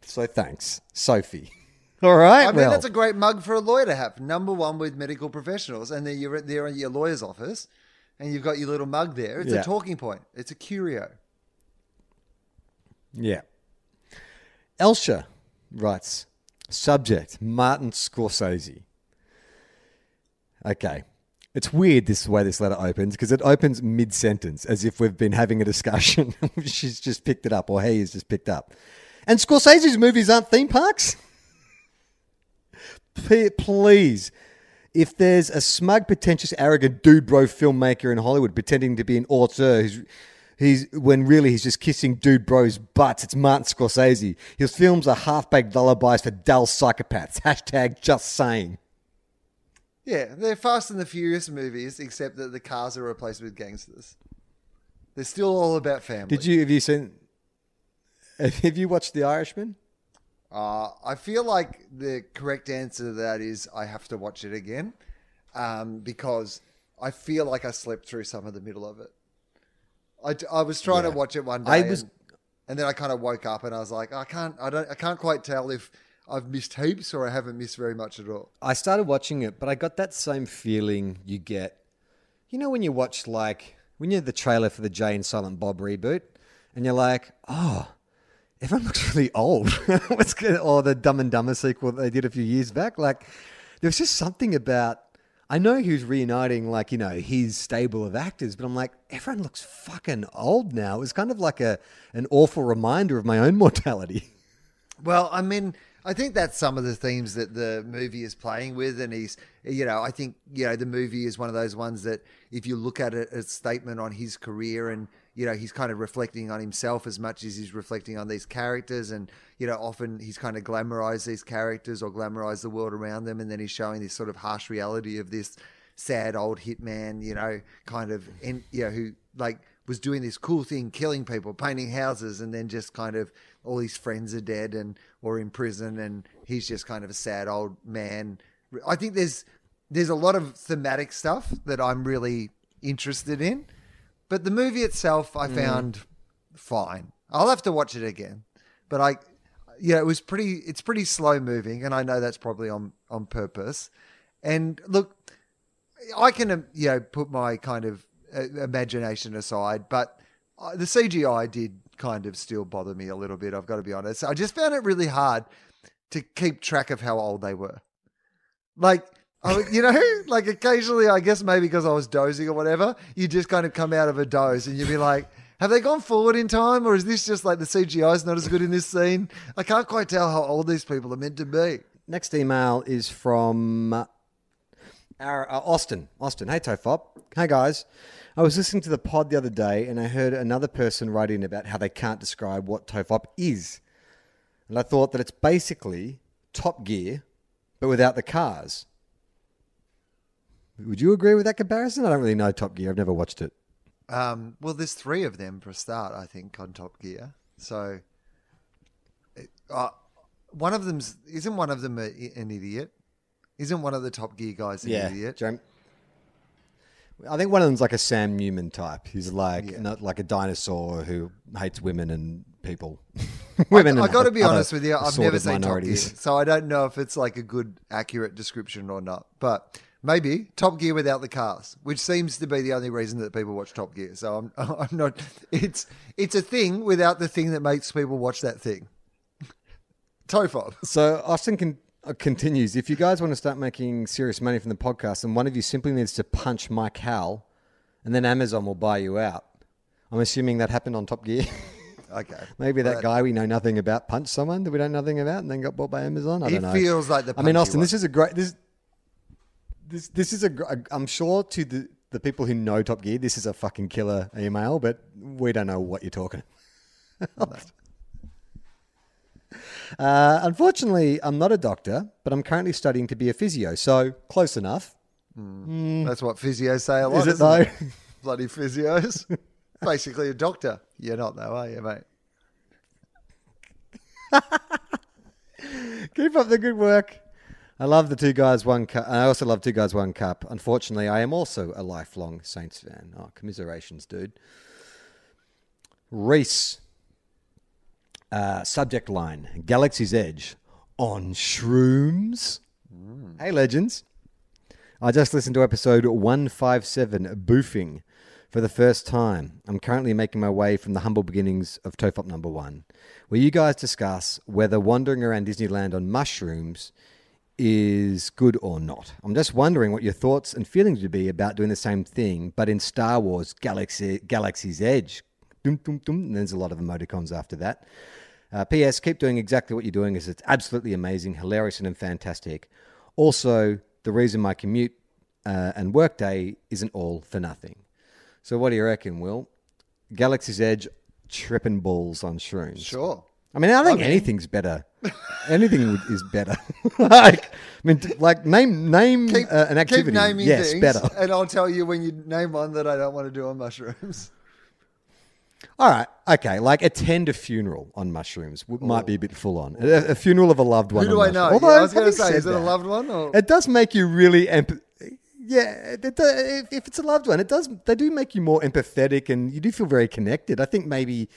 So thanks, Sophie. All right. I mean, well, that's a great mug for a lawyer to have. Number one with medical professionals, and then you're there at your lawyer's office, and you've got your little mug there. It's Yeah. a talking point. It's a curio. Yeah. Elsha writes Subject Martin Scorsese. Okay. It's weird this way this letter opens because it opens mid sentence as if we've been having a discussion. She's just picked it up, or he has just picked up. And Scorsese's movies aren't theme parks? P- please. If there's a smug, pretentious, arrogant dude bro filmmaker in Hollywood pretending to be an auteur who's He's when really he's just kissing dude bros butts. It's Martin Scorsese. His films are half-baked lullabies for dull psychopaths. Hashtag just saying. Yeah, they're Fast and the Furious movies, except that the cars are replaced with gangsters. They're still all about family. Did you have you seen? Have you watched The Irishman? Uh, I feel like the correct answer to that is I have to watch it again um, because I feel like I slept through some of the middle of it. I, I was trying to watch it one day, I was- and, and then I kind of woke up and I was like, I can't, I don't, I can't quite tell if I've missed heaps or I haven't missed very much at all. I started watching it, but I got that same feeling you get. You know when you watch like when you're the trailer for the Jay and Silent Bob reboot, and you're like, oh, everyone looks really old. What's good? Or the Dumb and Dumber sequel they did a few years back. Like, there was just something about. I know he was reuniting like you know his stable of actors, but I'm like, everyone looks fucking old now. It was kind of like a an awful reminder of my own mortality. Well, I mean, I think that's some of the themes that the movie is playing with, and he's, you know, I think you know the movie is one of those ones that if you look at it as a statement on his career, and you know he's kind of reflecting on himself as much as he's reflecting on these characters, and you know often he's kind of glamorized these characters or glamorized the world around them, and then he's showing this sort of harsh reality of this sad old hitman, you know, kind of, and you know who like was doing this cool thing, killing people, painting houses, and then just kind of all his friends are dead and or in prison, and he's just kind of a sad old man. I think there's there's a lot of thematic stuff that I'm really interested in, but the movie itself I found fine. I'll have to watch it again, but I, yeah, it was pretty. It's pretty slow moving, and I know that's probably on on purpose. And look, I can, um, you know, put my kind of uh, imagination aside, but uh, the CGI did kind of still bother me a little bit. I've got to be honest. I just found it really hard to keep track of how old they were. Like, I, you know, like occasionally, I guess maybe because I was dozing or whatever, you just kind of come out of a doze and you'd be like, have they gone forward in time or is this just like the CGI is not as good in this scene? I can't quite tell how old these people are meant to be. Next email is from uh, our, uh, Austin. Austin, hey Tofop. Hey guys. I was listening to the pod the other day and I heard another person write in about how they can't describe what Tofop is. And I thought that it's basically Top Gear, but without the cars. Would you agree with that comparison? I don't really know Top Gear. I've never watched it. Um, well, there's three of them for a start, I think, on Top Gear. So, uh, one of them's isn't one of them a, an idiot? Isn't one of the Top Gear guys an idiot? Jeremy, I think one of them's like a Sam Newman type. He's like not like a dinosaur who hates women and people. women. I got to be honest with you. I've never seen Top Gear, so I don't know if it's like a good, accurate description or not. But maybe Top Gear without the cars, which seems to be the only reason that people watch Top Gear. So I'm, I'm not. It's it's a thing without the thing that makes people watch that thing. Tofop. So Austin can, uh, continues. If you guys want to start making serious money from the podcast, then one of you simply needs to punch Mike Howell, and then Amazon will buy you out. I'm assuming that happened on Top Gear. Okay. Maybe that But guy we know nothing about punched someone that we don't know nothing about, and then got bought by Amazon. I He don't know. feels like the I mean, Austin, this is a great. This this this is a. I'm sure to the the people who know Top Gear, this is a fucking killer email, but we don't know what you're talking. Uh, unfortunately, I'm not a doctor, but I'm currently studying to be a physio, so close enough. That's what physios say a lot. Is it though? Bloody physios. Basically a doctor. You're not though, are you, mate? Keep up the good work. I love the two guys, one cup. I also love two guys, one cup. Unfortunately, I am also a lifelong Saints fan. Oh, commiserations, dude. Reese. Uh, subject line Galaxy's Edge on shrooms. Hey, legends. I just listened to episode 157, Boofing, for the first time. I'm currently making my way from the humble beginnings of Tofop number one, where you guys discuss whether wandering around Disneyland on mushrooms is good or not. I'm just wondering what your thoughts and feelings would be about doing the same thing, but in Star Wars Galaxy, Galaxy's Edge. Dum, dum, dum. And there's a lot of emoticons after that. Uh, P.S. Keep doing exactly what you're doing, as it's absolutely amazing, hilarious, and fantastic. Also, the reason my commute uh, and workday isn't all for nothing. So, what do you reckon, Will? Galaxy's Edge, tripping balls on shrooms. Sure. I mean, I think anything's better. Anything would- is better. like, I mean, like name name Keep, uh, an activity. keep naming yes, things, better. and I'll tell you when you name one that I don't want to do on mushrooms. All right, okay. Like attend a funeral on mushrooms w- might be a bit full on. A, a funeral of a loved one. Who do I know? mushrooms. Yeah, I was going to say, is it a loved one? Or? It does make you really emp- Yeah, it, if, if it's a loved one, it does. They do make you more empathetic, and you do feel very connected. I think maybe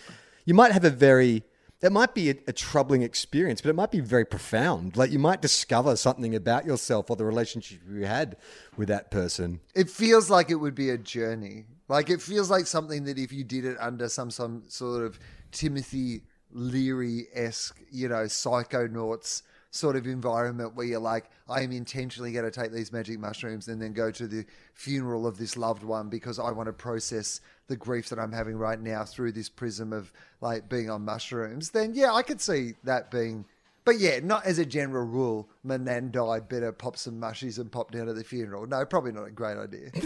you might have a very. That might be a, a troubling experience, but it might be very profound. Like you might discover something about yourself or the relationship you had with that person. It feels like it would be a journey. Like it feels like something that if you did it under some some sort of Timothy Leary esque, you know, psychonauts sort of environment where you're like, I am intentionally going to take these magic mushrooms and then go to the funeral of this loved one because I want to process the grief that I'm having right now through this prism of like being on mushrooms. Then yeah, I could see that being. But yeah, not as a general rule. My nan died. Better pop some mushies and pop down to the funeral. No, probably not a great idea.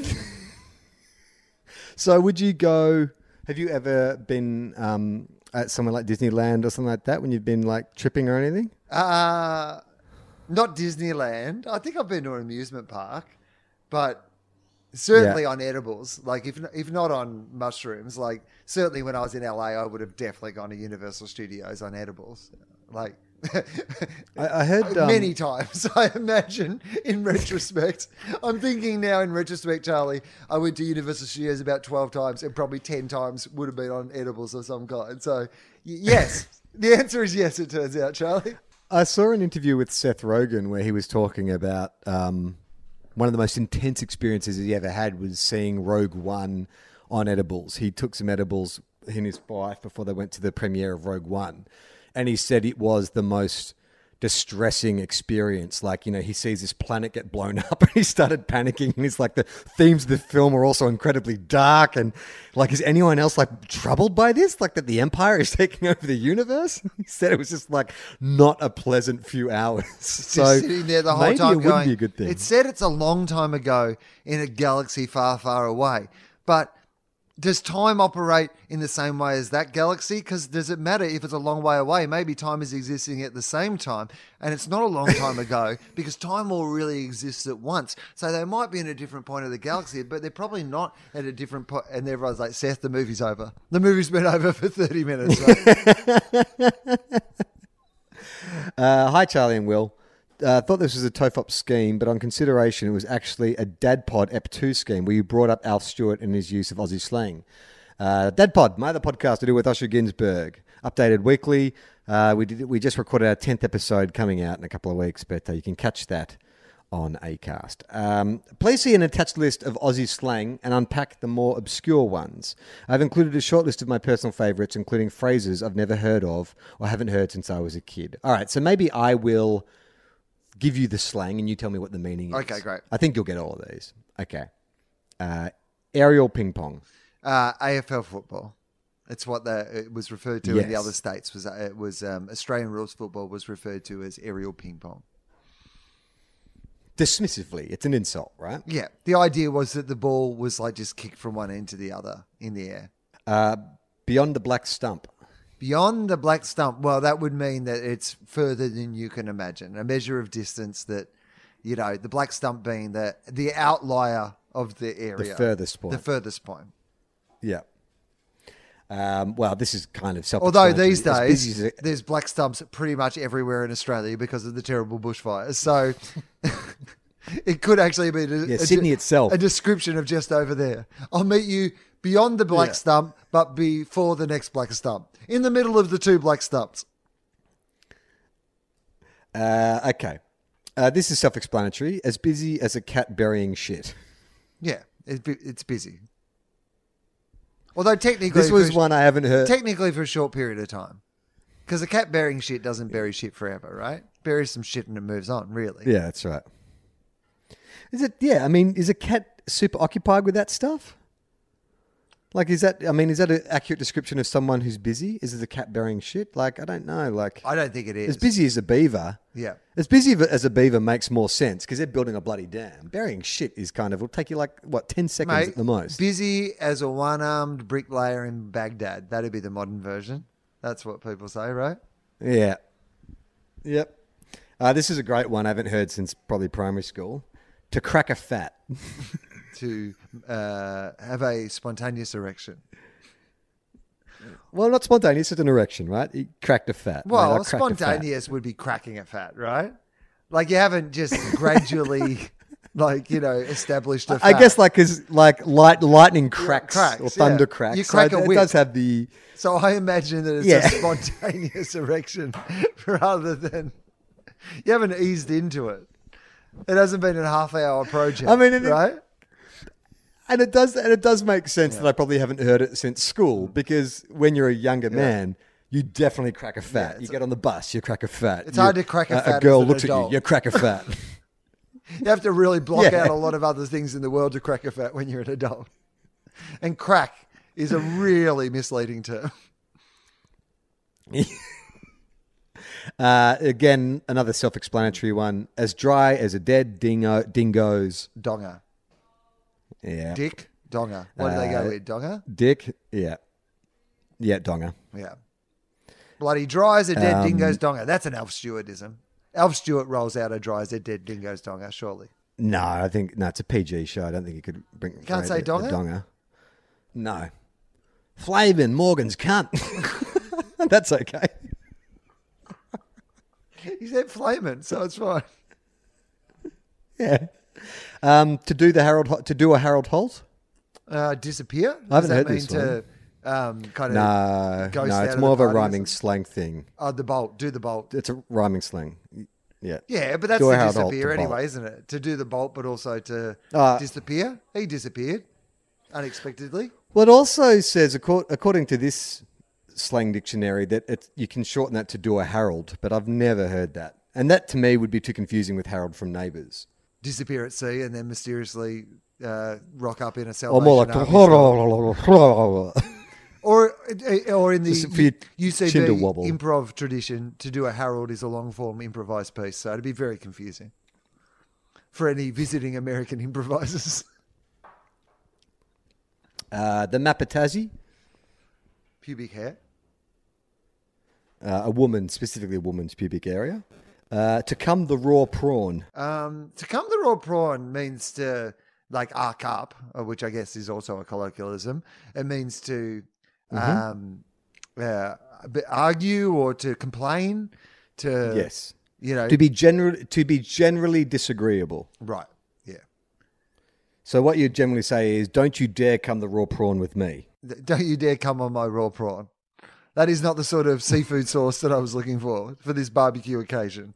So, would you go? Have you ever been um, at somewhere like Disneyland or something like that when you've been like tripping or anything? Uh, not Disneyland. I think I've been to an amusement park, but certainly Yeah. on edibles. Like if if not on mushrooms, like certainly when I was in LA, I would have definitely gone to Universal Studios on edibles. Like I, I heard um, many times, I imagine. In retrospect, I'm thinking now. In retrospect, Charlie, I went to Universal Studios about twelve times, and probably ten times would have been on edibles of some kind. So, y- yes, the answer is yes. It turns out, Charlie. I saw an interview with Seth Rogen where he was talking about um, one of the most intense experiences he ever had was seeing Rogue One on edibles. He took some edibles and his wife before they went to the premiere of Rogue One, and he said it was the most distressing experience. Like, you know, he sees this planet get blown up and he started panicking. And he's like, the themes of the film are also incredibly dark. And like, is anyone else like troubled by this? Like, that the Empire is taking over the universe? He said it was just like not a pleasant few hours. so, sitting there the whole maybe time it going, be a good thing. It said it's a long time ago in a galaxy far, far away. But does time operate in the same way as that galaxy? Because does it matter if it's a long way away? Maybe time is existing at the same time, and it's not a long time ago because time all really exists at once. So they might be in a different point of the galaxy, but they're probably not at a different point. And everyone's like, "Seth, the movie's over. The movie's been over for thirty minutes." mate." Uh, hi, Charlie and Will. Uh, thought this was a TOFOP scheme, but on consideration, it was actually a DadPod Ep2 scheme where you brought up Alf Stewart and his use of Aussie slang. Uh, DadPod, my other podcast to do with Osher Günsberg, updated weekly. Uh, we did, we just recorded our tenth episode coming out in a couple of weeks, but uh, you can catch that on Acast. Um, please see an attached list of Aussie slang and unpack the more obscure ones. I've included a short list of my personal favourites, including phrases I've never heard of or haven't heard since I was a kid. All right, so maybe I will give you the slang and you tell me what the meaning is. Okay, great. I think you'll get all of these. Okay. Uh, aerial ping pong. Uh, AFL football. It's what the, it was referred to in the other states. Was uh, it was um, Australian rules football was referred to as aerial ping pong. Dismissively, it's an insult, right? Yeah, the idea was that the ball was like just kicked from one end to the other in the air. Uh, beyond the black stump. Beyond the black stump, well, that would mean that it's further than you can imagine. A measure of distance that, you know, the black stump being the the outlier of the area, the furthest point. the furthest point. Yeah. Um, well, this is kind of self. Although these days there's black stumps pretty much everywhere in Australia because of the terrible bushfires, so it could actually be a, Yeah, a- Sydney itself. a description of just over there. I'll meet you beyond the black Yeah. stump, but before the next black stump, in the middle of the two black stumps. Uh, okay. Uh, this is self-explanatory. As busy as a cat burying shit. Yeah, it's, it's busy. Although technically, This was for, one I haven't heard. technically for a short period of time, because a cat burying shit doesn't bury shit forever, right? Buries some shit and it moves on. Really? yeah, that's right. Is it? Yeah, I mean, is a cat super occupied with that stuff? Like, is that? I mean, is that an accurate description of someone who's busy? Is it a cat burying shit? Like, I don't know. Like, I don't think it is. as busy as a beaver. Yeah. As busy as a beaver makes more sense because they're building a bloody dam. Burying shit is kind of will take you like what ten seconds Mate, at the most. Busy as a one-armed bricklayer in Baghdad. That'd be the modern version. That's what people say, right? Yeah. Yep. Uh, this is a great one I haven't heard since probably primary school. To crack a fat. To uh, have a spontaneous erection. Well, not spontaneous, it's an erection, right? He cracked a fat. Well, cracked a fat. spontaneous would be cracking a fat, right? Like you haven't just gradually, like you know, established a I fat. guess like because like light lightning cracks, cracks, or thunder yeah. cracks. You so crack it, a it whip. does have the So I imagine that it's Yeah. a spontaneous erection rather than you haven't eased into it. It hasn't been a half hour project. I mean, it- right? And it does and it does make sense that I probably haven't heard it since school because when you're a younger man. You definitely crack a fat. you get on the bus, you crack a fat. It's hard to crack a A fat as girl looks at adult. you, you crack a fat. You have to really block Yeah. out a lot of other things in the world to crack a fat when you're an adult. And crack is a really misleading term. Uh, again, another self-explanatory one. As dry as a dead dingo, dingo's. Donga. Yeah. Dick, donga. What do they go Uh, with? Donga? Dick. Yeah. Yeah, donger. Yeah. Bloody dry as a dead Um, dingo's donga. That's an Alf Stewartism. Alf Stewart rolls out a dry as a dead dingo's donga, surely. No, I think no. It's a PG show. I don't think you could bring. Can't say the- the donger? donger. No. Flavin Morgan's cunt. That's okay. He said flaming, so it's fine. Yeah. Um, to do the Harold to do a Harold Holt. Uh, disappear? I haven't Does that heard mean this to um, kind of No, ghost no, it's more of a rhyming slang thing. Oh, the bolt. Do the bolt. It's a rhyming slang. Yeah. Yeah, but that's Do to Holt disappear to bolt. anyway, isn't it? To do the bolt, but also to Uh, disappear. He disappeared unexpectedly. Well, it also says, according to this slang dictionary, that it's, you can shorten that to do a Harold, but I've never heard that. And that to me would be too confusing with Harold from Neighbours. Disappear at sea and then mysteriously uh, rock up in a Or more like. Or, or in the Just for your UCB improv tradition, to do a Harold is a long form improvised piece. So it'd be very confusing for any visiting American improvisers. uh, the map of Tassie, Pubic hair. uh, a woman, specifically a woman's pubic area. Uh, to come the raw prawn. Um, to come the raw prawn means to like arc up, uh, which I guess is also a colloquialism. It means to Mm-hmm. um, uh, b- argue or to complain. To Yes. You know, To be general, to be generally disagreeable. right? Yeah. So what you generally say is, "Don't you dare come the raw prawn with me." Don't you dare come on my raw prawn. That is not the sort of seafood sauce that I was looking for for this barbecue occasion.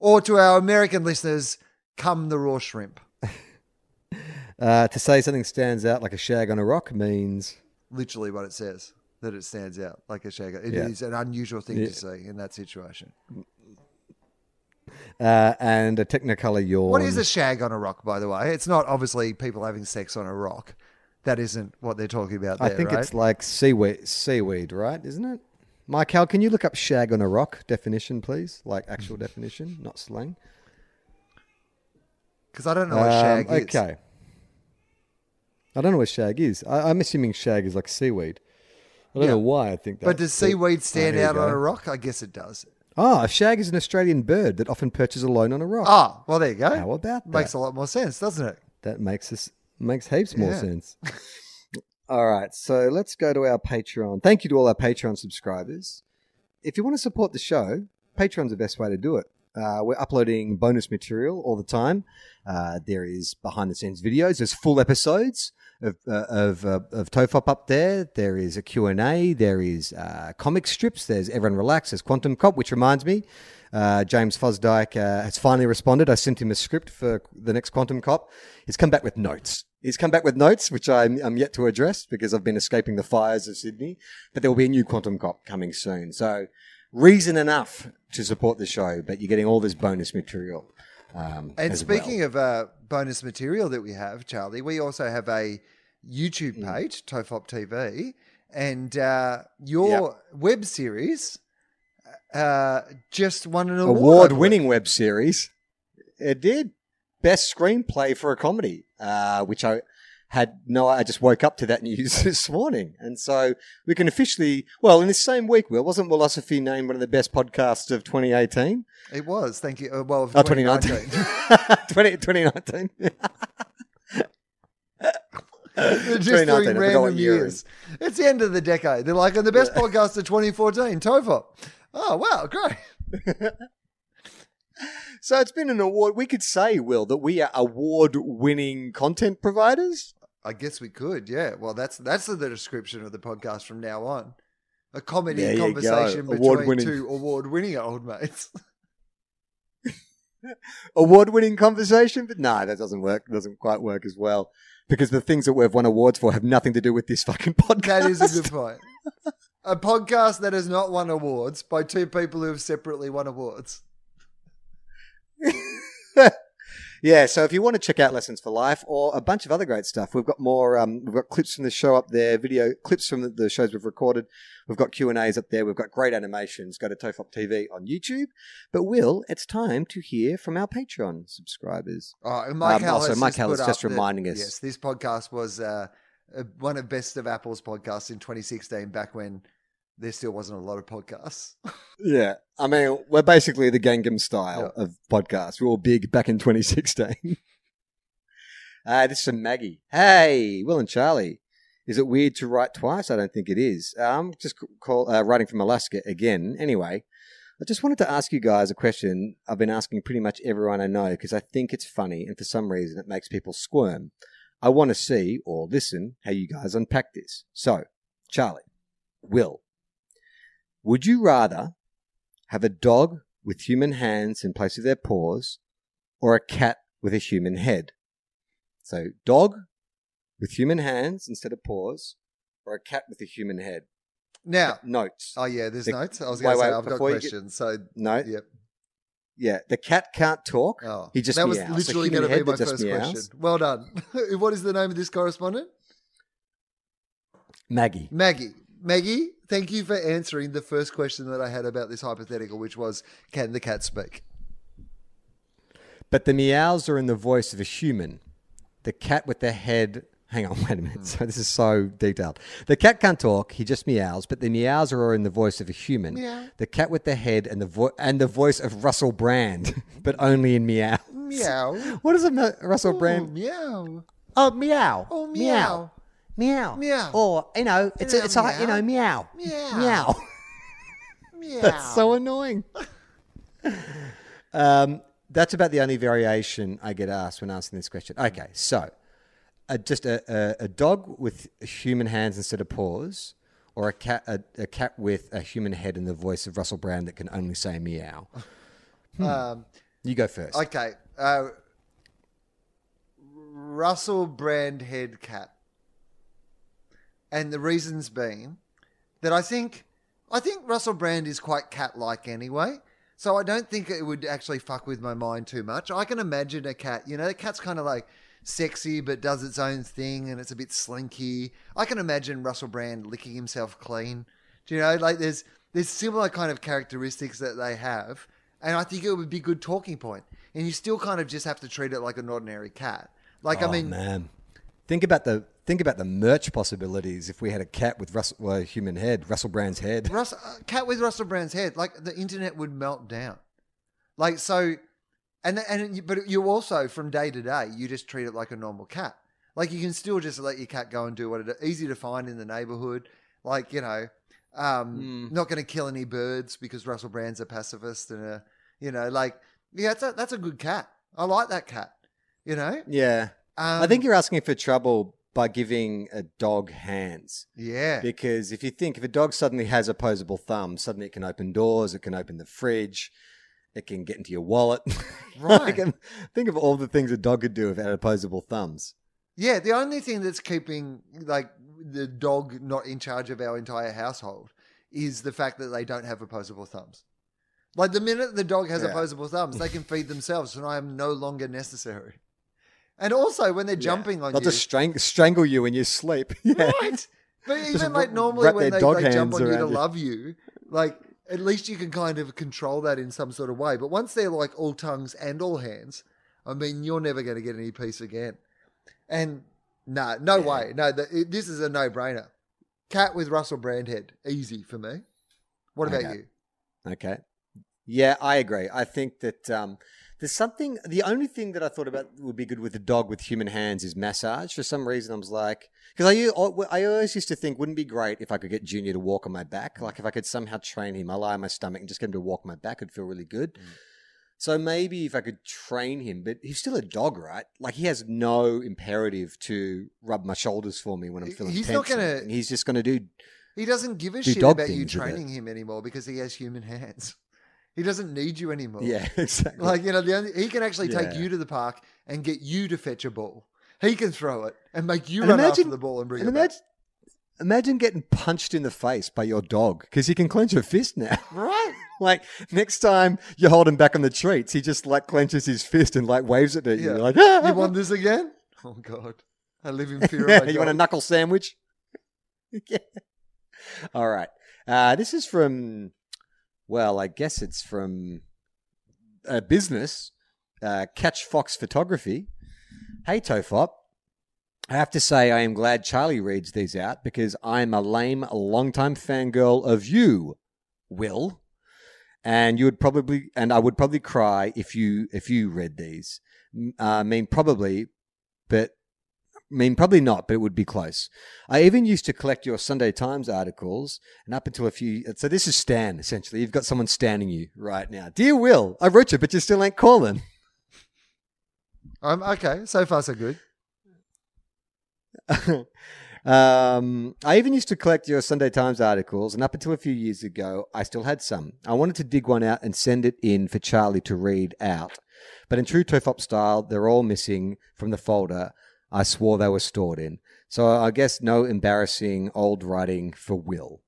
Or to our American listeners, come the raw shrimp. Uh, to say something stands out like a shag on a rock means Literally what it says, that it stands out like a shag. It is Yeah. an unusual thing Yeah. to see in that situation. uh, and a technicolor yawn. What is a shag on a rock, by the way? It's not obviously people having sex on a rock. That isn't what they're talking about I think right? it's like seaweed, seaweed, right? Isn't it? Michael, can you look up shag on a rock definition, please? Like actual definition, not slang. Because I don't know what Um, shag is. okay. I don't know what shag is. I, I'm assuming shag is like seaweed. I don't Yeah. know why I think that. But does seaweed stand you out on a rock? I guess it does. Oh, a shag is an Australian bird that often perches alone on a rock. Ah, well, there you go. How about that? Makes a lot more sense, doesn't it? That makes us makes heaps more Yeah. sense. all right, so let's go to our Patreon. Thank you to all our Patreon subscribers. If you want to support the show, Patreon's the best way to do it. Uh, we're uploading bonus material all the time. Uh, there is behind the scenes videos. There's full episodes of uh, of uh, of Tofop up there. There is a Q and A. There is uh, comic strips. There's Everyone Relax. There's Quantum Cop, which reminds me, uh, James Fosdike uh, has finally responded. I sent him a script for the next Quantum Cop. He's come back with notes. He's come back with notes, which I'm, I'm yet to address because I've been escaping the fires of Sydney. But there will be a new Quantum Cop coming soon. So, reason enough to support the show, but you're getting all this bonus material. Um, And as well. speaking of uh, bonus material that we have, Charlie, we also have a YouTube Hmm. page, Tofop TV, and uh, your web series uh, just won an award. Award winning web series. It did. Best screenplay for a comedy, uh, which I had no, I just woke up to that news this morning. And so we can officially, well, in this same week, Will, wasn't Philosophy named one of the best podcasts of 2018? It was, thank you. Uh, well, of Oh, 2019. 2019. 20, 2019. Just 2019, doing random year years. It's the end of the decade. They're like, and the best podcast of 2014, Tofop. Oh, wow, great. So it's been an award. We could say, Will, that we are award winning content providers. I guess we could, yeah. Well, that's that's the description of the podcast from now on. A comedy There conversation between Award-winning. two award-winning old mates. award winning conversation, but no, that doesn't work. It doesn't quite work as well. Because the things that we've won awards for have nothing to do with this fucking podcast. that is a good point. A podcast that has not won awards by two people who have separately won awards. yeah, so if you want to check out Lessons for Life or a bunch of other great stuff, we've got more. Um, we've got clips from the show up there, video clips from the, the shows we've recorded. We've got Q and A's up there. We've got great animations. Go to Tofop TV on YouTube. But Will, it's time to hear from our Patreon subscribers. Oh, and Mike Um, Hall also, Mike just Hall is just up that- reminding us. Yes, this podcast was uh, one of Best of Apple's podcasts in 2016, back when there still wasn't a lot of podcasts. Yeah, I mean, we're basically the Gangnam style Yeah. of podcasts. We were big back in 2016. uh, this is from Maggie. Hey, Will and Charlie. Is it weird to write twice? I don't think it is. I'm just call, uh, writing from Alaska again. Anyway, I just wanted to ask you guys a question I've been asking pretty much everyone I know because I think it's funny and for some reason it makes people squirm. I want to see or listen how you guys unpack this. So, Charlie, Will, would you rather have a dog with human hands in place of their paws or a cat with a human head? So, dog with human hands instead of paws or a cat with a human head? Now, Notes. oh yeah, there's The- notes. I was going to say wait, I've got you get- questions. So No. yep. Yeah, the cat can't talk. Oh, He just that was meows. A literally going to be my first meows. question. Well done. what is the name of this correspondent? Maggie. Maggie. Maggie, thank you for answering the first question that I had about this hypothetical, which was, can the cat speak? But the meows are in the voice of a human. The cat with the head. Hang on, wait a minute. Hmm. So this is so detailed. The cat can't talk; he just meows. But the meows are in the voice of a human. Meow. The cat with the head and the vo- and the voice of Russell Brand, but only in meow. Meow. What is a me- Russell Oh, Brand? meow. Oh, meow. Oh, meow. Meow. Meow. Meow, or you know, it's Meow, it's a, you know, meow. Meow. Meow. Meow. That's so annoying. Um, that's about the only variation I get asked when asking this question. Okay, so uh, just a, a, a dog with human hands instead of paws, or a cat a, a cat with a human head and the voice of Russell Brand that can only say meow. Um, You go first. okay. Uh, Russell Brand head cat. And the reasons being that I think I think Russell Brand is quite cat like anyway. So I don't think it would actually fuck with my mind too much. I can imagine a cat, you know, the cat's kind of like sexy but does its own thing and it's a bit slinky. I can imagine Russell Brand licking himself clean. Do you know, like there's there's similar kind of characteristics that they have, and I think it would be a good talking point. And you still kind of just have to treat it like an ordinary cat. Like I Oh, mean, man, think about the think about the merch possibilities if we had a cat with Russell, well, a human head, Russell Brand's head. Russ, uh, cat with Russell Brand's head, like the internet would melt down. Like so, and and but you also from day to day you just treat it like a normal cat. Like you can still just let your cat go and do what it easy to find in the neighborhood. Like you know, um, not going to kill any birds because Russell Brand's a pacifist and a you know like yeah that's a, that's a good cat. I like that cat. You know, Yeah, um, I think you're asking for trouble by giving a dog hands. yeah. Because if you think if a dog suddenly has opposable thumbs, suddenly it can open doors, it can open the fridge, it can get into your wallet. Right. Think of all the things a dog could do if it had opposable thumbs. Yeah, the only thing that's keeping like the dog not in charge of our entire household is the fact that they don't have opposable thumbs. Like the minute the dog has Yeah. opposable thumbs, they can feed themselves, and I am no longer necessary. And also, when they're jumping on They'll you, just strang- strangle you in your sleep. Yeah. right? But Just even like normally when they, they jump on you to love you, like at least you can kind of control that in some sort of way. But once they're like all tongues and all hands, I mean, you're never going to get any peace again. And no, no way. No, the, it, this is a no-brainer. Cat with Russell Brand head, easy for me. What about Okay. you? Okay. Yeah, I agree. I think that um, there's something. The only thing that I thought about would be good with a dog with human hands is massage. For some reason, I was like, because I always used to think, wouldn't it be great if I could get Junior to walk on my back? Mm. Like if I could somehow train him, I lie on my stomach and just get him to walk on my back, it'd feel really good. Mm. So maybe if I could train him, but he's still a dog, right? Like he has no imperative to rub my shoulders for me when I'm feeling he's tense. not gonna- He's just going to do. He doesn't give a shit about you things with it. training him anymore because he has human hands. He doesn't need you anymore. Yeah, exactly. Like you know, the only, he can actually take you to the park and get you to fetch a ball. He can throw it and make you And run imagine- after the ball and bring And it back. imagine, imagine getting punched in the face by your dog because he can clench a fist now. Right? like next time you hold him back on the treats, he just like clenches his fist and like waves it at you. Yeah. Like, ah! You want this again? Oh God, I live in fear Yeah, you want a knuckle sandwich? yeah. All right. Uh, this is from, well, I guess it's from a business, uh, Catch Fox Photography. Hey, Tofop. I have to say, I am glad Charlie reads these out because I'm a lame, long-time fangirl of you, Wil, and you would probably, and I would probably cry if you if you read these. Uh, I mean, probably, but I mean, probably not, but it would be close. I even used to collect your Sunday Times articles, and up until a few. So this is Stan, essentially. You've got someone standing you right now. Dear Wil, I wrote you, but you still ain't calling. Um, okay, so far so good. um, I even used to collect your Sunday Times articles, and up until a few years ago, I still had some. I wanted to dig one out and send it in for Charlie to read out. But in true Tofop style, they're all missing from the folder I swore they were stored in. So I guess no embarrassing old writing for Wil.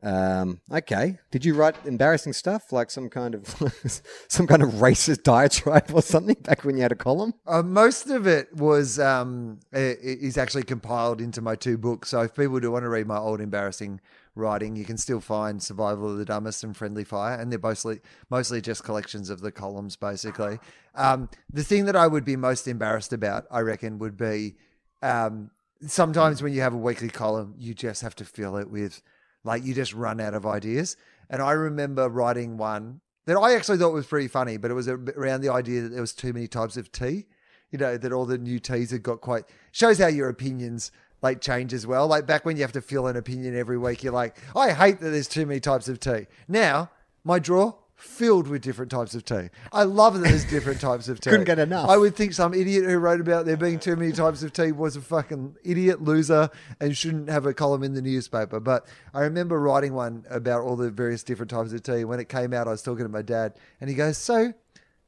Um, okay. Did you write embarrassing stuff like some kind of some kind of racist diatribe or something back when you had a column? Uh, most of it was um, is actually compiled into my two books. So if people do want to read my old embarrassing writing, you can still find Survival of the Dumbest and Friendly Fire, and they're mostly mostly just collections of the columns, basically. Um, the thing that I would be most embarrassed about, I reckon, would be um, sometimes when you have a weekly column, you just have to fill it with like you just run out of ideas. And I remember writing one that I actually thought was pretty funny, but it was around the idea that there was too many types of tea. You know that all the new teas had got quite shows how your opinions like change as well. Like back when you have to fill an opinion every week, you're like, I hate that there's too many types of tea. Now my drawer filled with different types of tea. I love that there's different types of tea. Couldn't get enough. I would think some idiot who wrote about there being too many types of tea was a fucking idiot loser and shouldn't have a column in the newspaper. But I remember writing one about all the various different types of tea. When it came out, I was talking to my dad, and he goes, "So,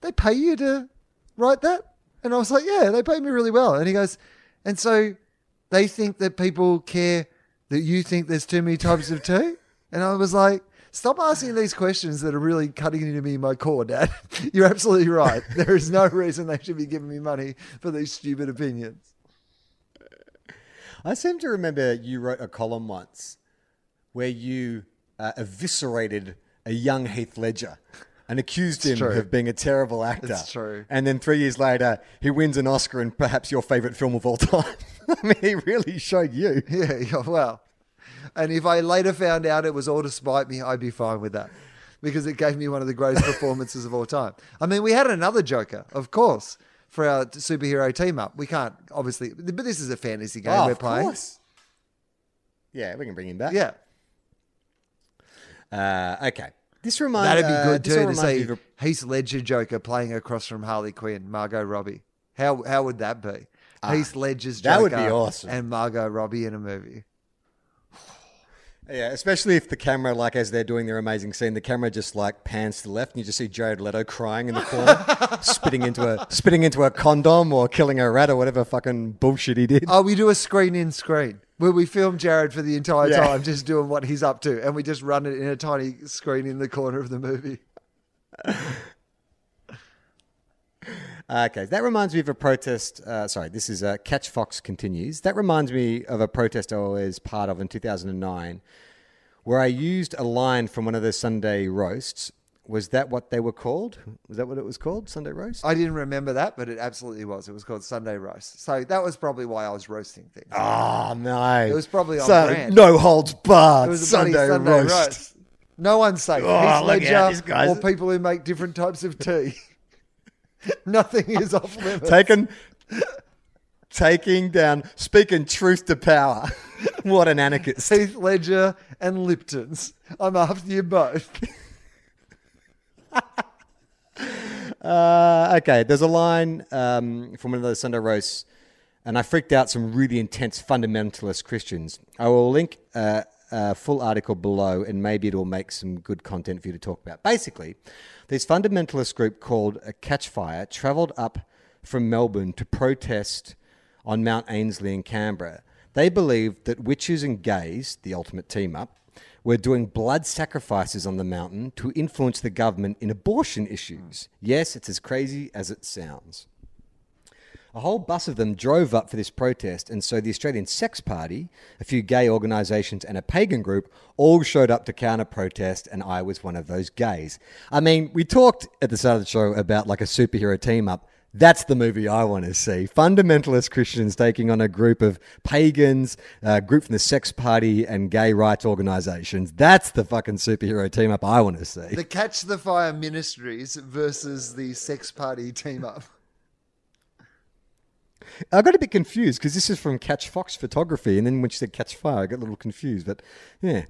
they pay you to write that?" And I was like, "Yeah, they pay me really well." And he goes, "And so they think that people care that you think there's too many types of tea?" And I was like. Stop asking these questions that are really cutting into me my core, Dad. You're absolutely right. There is no reason they should be giving me money for these stupid opinions. I seem to remember you wrote a column once where you uh, eviscerated a young Heath Ledger and accused him true. of being a terrible actor. It's true. And then three years later, he wins an Oscar and perhaps your favorite film of all time. I mean, he really showed you. Yeah, yeah, well. And if I later found out it was all to spite me, I'd be fine with that because it gave me one of the greatest performances of all time. I mean, we had another Joker, of course, for our superhero team up. We can't, obviously, but this is a fantasy game Oh, we're of playing. course. Yeah, we can bring him back. Yeah. Uh, okay. This reminds That'd be uh, good this too to see of Heath Ledger Joker playing across from Harley Quinn, Margot Robbie. How how would that be? Heath Ledger's Joker Ah, that would be awesome. and Margot Robbie in a movie. Yeah, especially if the camera, like as they're doing their amazing scene, the camera just like pans to the left, and you just see Jared Leto crying in the corner, spitting into a spitting into a condom or killing a rat or whatever fucking bullshit he did. Oh, we do a screen in screen where we film Jared for the entire Yeah. time, just doing what he's up to, and we just run it in a tiny screen in the corner of the movie. Okay, that reminds me of a protest. Uh, sorry, this is uh, Catch Fox continues. That reminds me of a protest I was part of in 2009, where I used a line from one of the Sunday roasts. Was that what they were called? Was that what it was called? Sunday roast? I didn't remember that, but it absolutely was. It was called Sunday Roast. So that was probably why I was roasting things. Oh no! It was probably on so, brand. no holds barred. it was a Sunday, Sunday roast. roast. No one's safe. Oh, Heath look Ledger out, this guy's- or people who make different types of tea. Nothing is off limits. Taken, taking down, speaking truth to power. what an anarchist! Heath Ledger and Lipton's. I'm after you both. Uh, okay, there's a line um, from one of those Sunday roasts, and I freaked out some really intense fundamentalist Christians. I will link uh, a full article below, and maybe it will make some good content for you to talk about. Basically, this fundamentalist group called Catchfire travelled up from Melbourne to protest on Mount Ainslie in Canberra. They believed that witches and gays, the ultimate team up, were doing blood sacrifices on the mountain to influence the government in abortion issues. Yes, it's as crazy as it sounds. A whole bus of them drove up for this protest, and so the Australian Sex Party, a few gay organisations, and a pagan group all showed up to counter protest, and I was one of those gays. I mean, we talked at the start of the show about like a superhero team up. That's the movie I want to see. Fundamentalist Christians taking on a group of pagans, a group from the Sex Party, and gay rights organisations. That's the fucking superhero team up I want to see. The Catch the Fire Ministries versus the Sex Party team up. I got a bit confused because this is from Catch Fox Photography, and then when she said Catch Fire, I got a little confused. But yeah,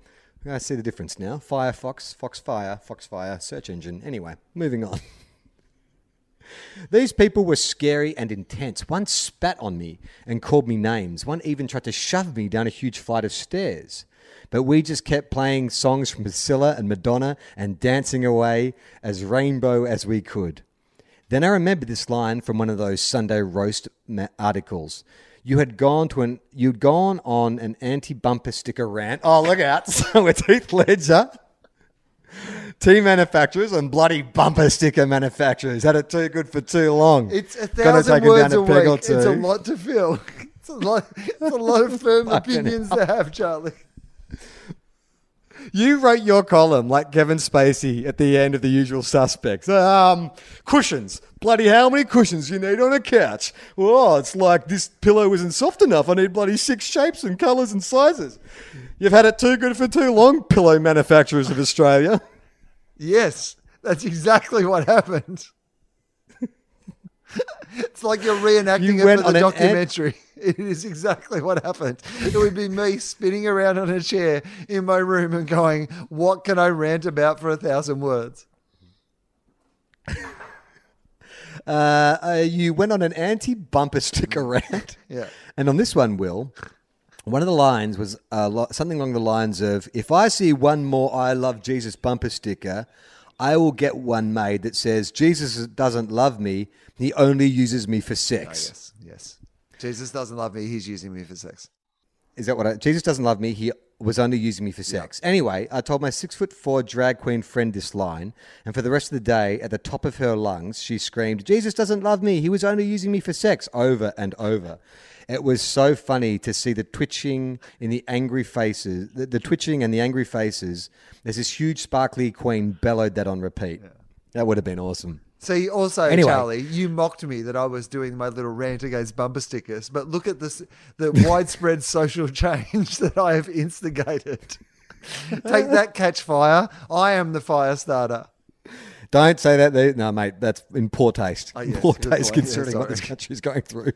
I see the difference now. Firefox, Foxfire, Foxfire, search engine. Anyway, moving on. These people were scary and intense. One spat on me and called me names. One even tried to shove me down a huge flight of stairs. But we just kept playing songs from Priscilla and Madonna and dancing away as rainbow as we could. Then I remembered this line from one of those Sunday roast ma- articles. You had gone to an you'd gone on an anti-bumper sticker rant. Oh, look out! So it's Heath Ledger, tea manufacturers, and bloody bumper sticker manufacturers had it too good for too long. It's a thousand words a a week. It's a lot to fill. It's a lot. It's a lot of firm opinions to have, Charlie. You wrote your column like Kevin Spacey at the end of The Usual Suspects. Um, cushions. Bloody how many cushions you need on a couch? Oh, it's like this pillow isn't soft enough. I need bloody six shapes and colours and sizes. You've had it too good for too long, pillow manufacturers of Australia. Yes, that's exactly what happened. it's like you're reenacting You it for the documentary. it is exactly what happened. It would be me spinning around on a chair in my room and going, "What can I rant about for a thousand words?" Uh, uh, you went on an anti bumper sticker rant. Yeah. And on this one, Wil, one of the lines was uh, something along the lines of If I see one more I love Jesus bumper sticker, I will get one made that says, Jesus doesn't love me, he only uses me for sex. Ah, yes, yes. Jesus doesn't love me. He's using me for sex. Is that what I, Jesus doesn't love me? He was only using me for sex. Anyway, I told my six foot four drag queen friend this line, and for the rest of the day, at the top of her lungs, she screamed, Jesus doesn't love me. He was only using me for sex, over and over. It was so funny to see the twitching in the angry faces, the, the twitching and the angry faces. There's this huge sparkly queen bellowed that on repeat. That would have been awesome. See, also, Anyway. Charlie, you mocked me that I was doing my little rant against bumper stickers, but look at this the widespread social change that I have instigated. Take that, catch fire. I am the fire starter. Don't say that. No, mate, that's in poor taste. Oh, yes, poor taste point. Yeah, what this sorry. country is going through.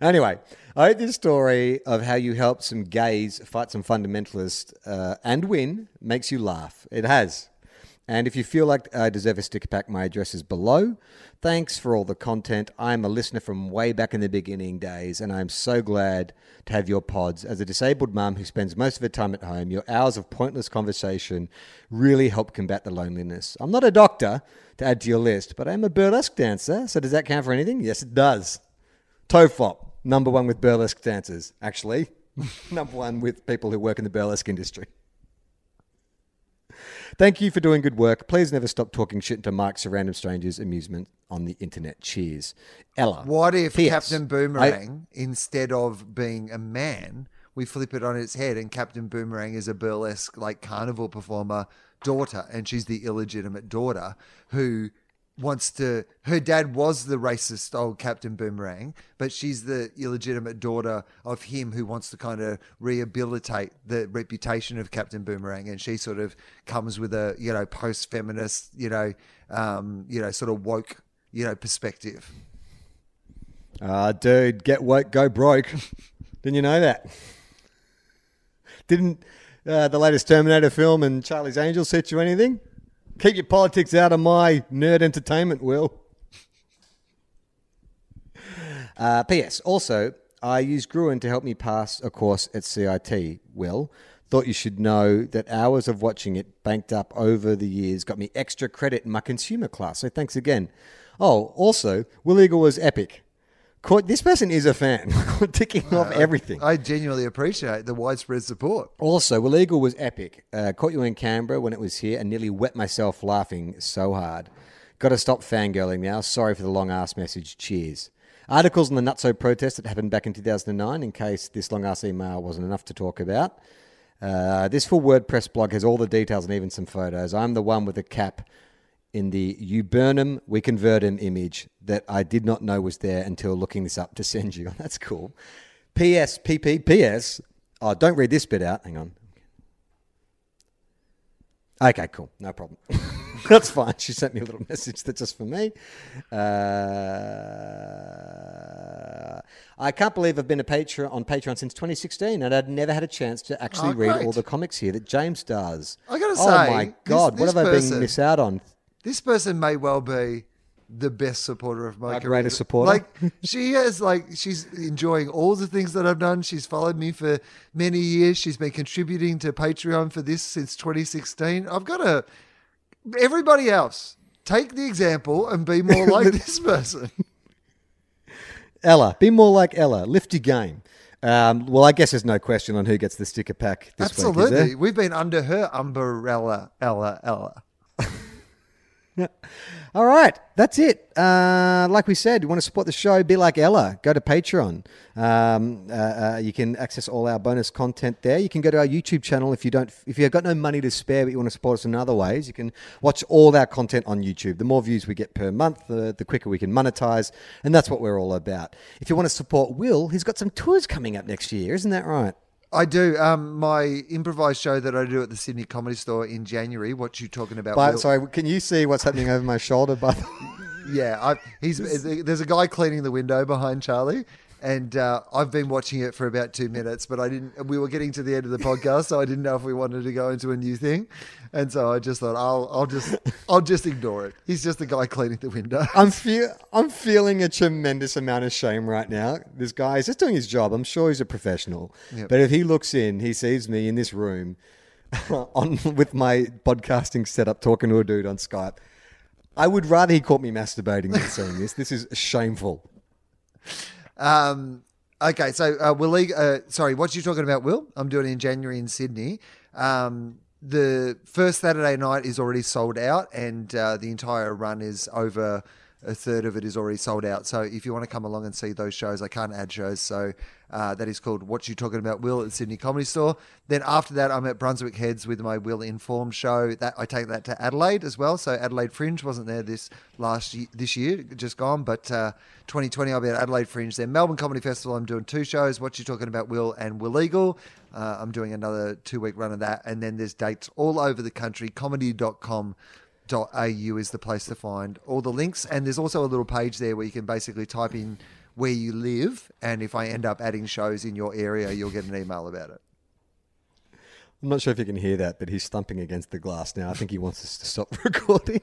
Anyway, I heard this story of how you helped some gays fight some fundamentalists uh, and win. Makes you laugh. It has. And if you feel like I deserve a sticker pack, my address is below. Thanks for all the content. I'm a listener from way back in the beginning days, and I'm so glad to have your pods. As a disabled mum who spends most of her time at home, your hours of pointless conversation really help combat the loneliness. I'm not a doctor to add to your list, but I'm a burlesque dancer, so does that count for anything? Yes, it does. Tofop, number one with burlesque dancers, actually. number one with people who work in the burlesque industry. Thank you for doing good work. Please never stop talking shit to Mike's or random strangers' amusement on the internet. Cheers. Ella. What if P.S. Captain Boomerang, instead of being a man, we flip it on its head and Captain Boomerang is a burlesque, like carnival performer daughter, and she's the illegitimate daughter who wants to. Her dad was the racist old Captain Boomerang, but she's the illegitimate daughter of him who wants to kind of rehabilitate the reputation of Captain Boomerang, and she sort of comes with a you know post feminist, you know, um, you know, sort of woke, you know, perspective. Ah, dude, get woke, go broke. Didn't you know that? Didn't uh, the latest Terminator film and Charlie's Angels teach you anything? Keep your politics out of my nerd entertainment, Wil. Uh, P.S. Also, I use Gruen to help me pass a course at CIT. Wil thought you should know that hours of watching it banked up over the years got me extra credit in my consumer class. So thanks again. Oh, also, Will Eagle was epic. This person is a fan, ticking off everything. I genuinely appreciate the widespread support. Also, Will Eagle was epic. Uh, caught you in Canberra when it was here and nearly wet myself laughing so hard. Got to stop fangirling now. Sorry for the long ass message. Cheers. Articles on the Nutso protest that happened back in 2009, in case this long ass email wasn't enough to talk about. Uh, this full WordPress blog has all the details and even some photos. I'm the one with the cap in the You Burn 'em, We Convert 'em image that I did not know was there until looking this up to send you. That's cool. P.S. P.P. P.S. Oh, don't read this bit out. Hang on. Okay, cool. No problem. That's fine. She sent me a little message that's just for me. Uh, I can't believe I've been a Patreon on Patreon since 2016, and I'd never had a chance to actually Oh, read all the comics here that James does. I gotta oh say, my god, this what have I been miss out on? This person may well be the best supporter of my Our career. greatest supporter? Like she has, like she's enjoying all the things that I've done. She's followed me for many years. She's been contributing to Patreon for this since 2016. I've got to. Everybody else, take the example and be more like this person. Ella, be more like Ella. Lift your game. Um, well, I guess there's no question on who gets the sticker pack this week. Absolutely, we've been under her umbrella, Ella, Ella. All right, that's it. Uh, like we said, you want to support the show, be like Ella. Go to Patreon. Um, uh, uh, you can access all our bonus content there. You can go to our YouTube channel if you don't, if you've got no money to spare, but you want to support us in other ways. You can watch all our content on YouTube. The more views we get per month, the, the quicker we can monetize, and that's what we're all about. If you want to support Wil, he's got some tours coming up next year, isn't that right? I do. Um, my improvised show that I do at the Sydney Comedy Store in January. What you talking about? But Wil? sorry, can you see what's happening over my shoulder? By the Yeah, I, he's there's a guy cleaning the window behind Charlie, And uh, I've been watching it for about two minutes, but I didn't. We were getting to the end of the podcast, so I didn't know if we wanted to go into a new thing, and so I just thought I'll, I'll just, I'll just ignore it. He's just the guy cleaning the window. I'm feel I'm feeling a tremendous amount of shame right now. This guy is just doing his job. I'm sure he's a professional. Yep. But if he looks in, he sees me in this room on with my podcasting setup talking to a dude on Skype. I would rather he caught me masturbating than seeing this. This is shameful. Um, okay, so uh, Wil, uh, sorry, what you talking about, Wil? I'm doing it in January in Sydney. Um, the first Saturday night is already sold out, and uh, the entire run is over. A third of it is already sold out. So if you want to come along and see those shows, I can't add shows. So uh, that is called What You Talking About, Wil, at the Sydney Comedy Store. Then after that, I'm at Brunswick Heads with my Wil Informed show. That I take that to Adelaide as well. So Adelaide Fringe wasn't there this last ye- this year, just gone, but uh, 2020 I'll be at Adelaide Fringe. Then Melbourne Comedy Festival, I'm doing two shows. What You Talking About, Will, and Will Eagle. Uh, I'm doing another two week run of that, and then there's dates all over the country. Comedy.com au is the place to find all the links. And there's also a little page there where you can basically type in where you live. And if i end up adding shows in your area you'll get an email about it. I'm not sure if you can hear that, but he's thumping against the glass now. I think he wants us to stop recording.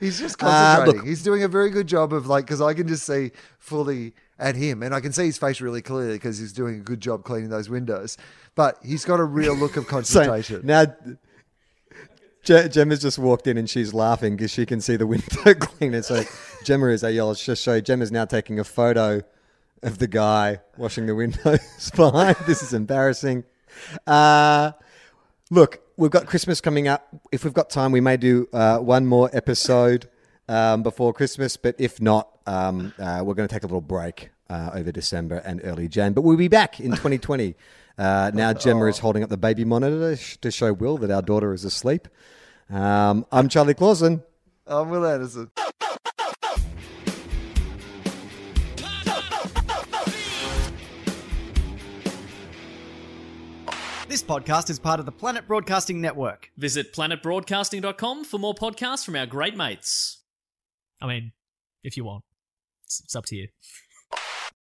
he's just Uh, concentrating. Look- he's doing a very good job of like because i can just see fully at him. And i can see his face really clearly because he's doing a good job cleaning those windows. But he's got a real look of So concentration. Now, Je- Gemma's just walked in and she's laughing because she can see the window cleaner. So Gemma is, hey, I'll just show. Gemma's now taking a photo of the guy washing the windows behind. This is embarrassing. Uh, look, we've got Christmas coming up. If we've got time, we may do uh, one more episode um, before Christmas. But if not, um, uh, we're going to take a little break uh, over December and early Jan. But we'll be back in 2020. Uh, now Gemma is holding up the baby monitor to to show Will that our daughter is asleep. Um, I'm Charlie Clausen. i'm Wil Anderson This podcast is part of the Planet Broadcasting Network. Visit planetbroadcasting.com for more podcasts from our great mates. I mean, if you want, it's, it's up to you.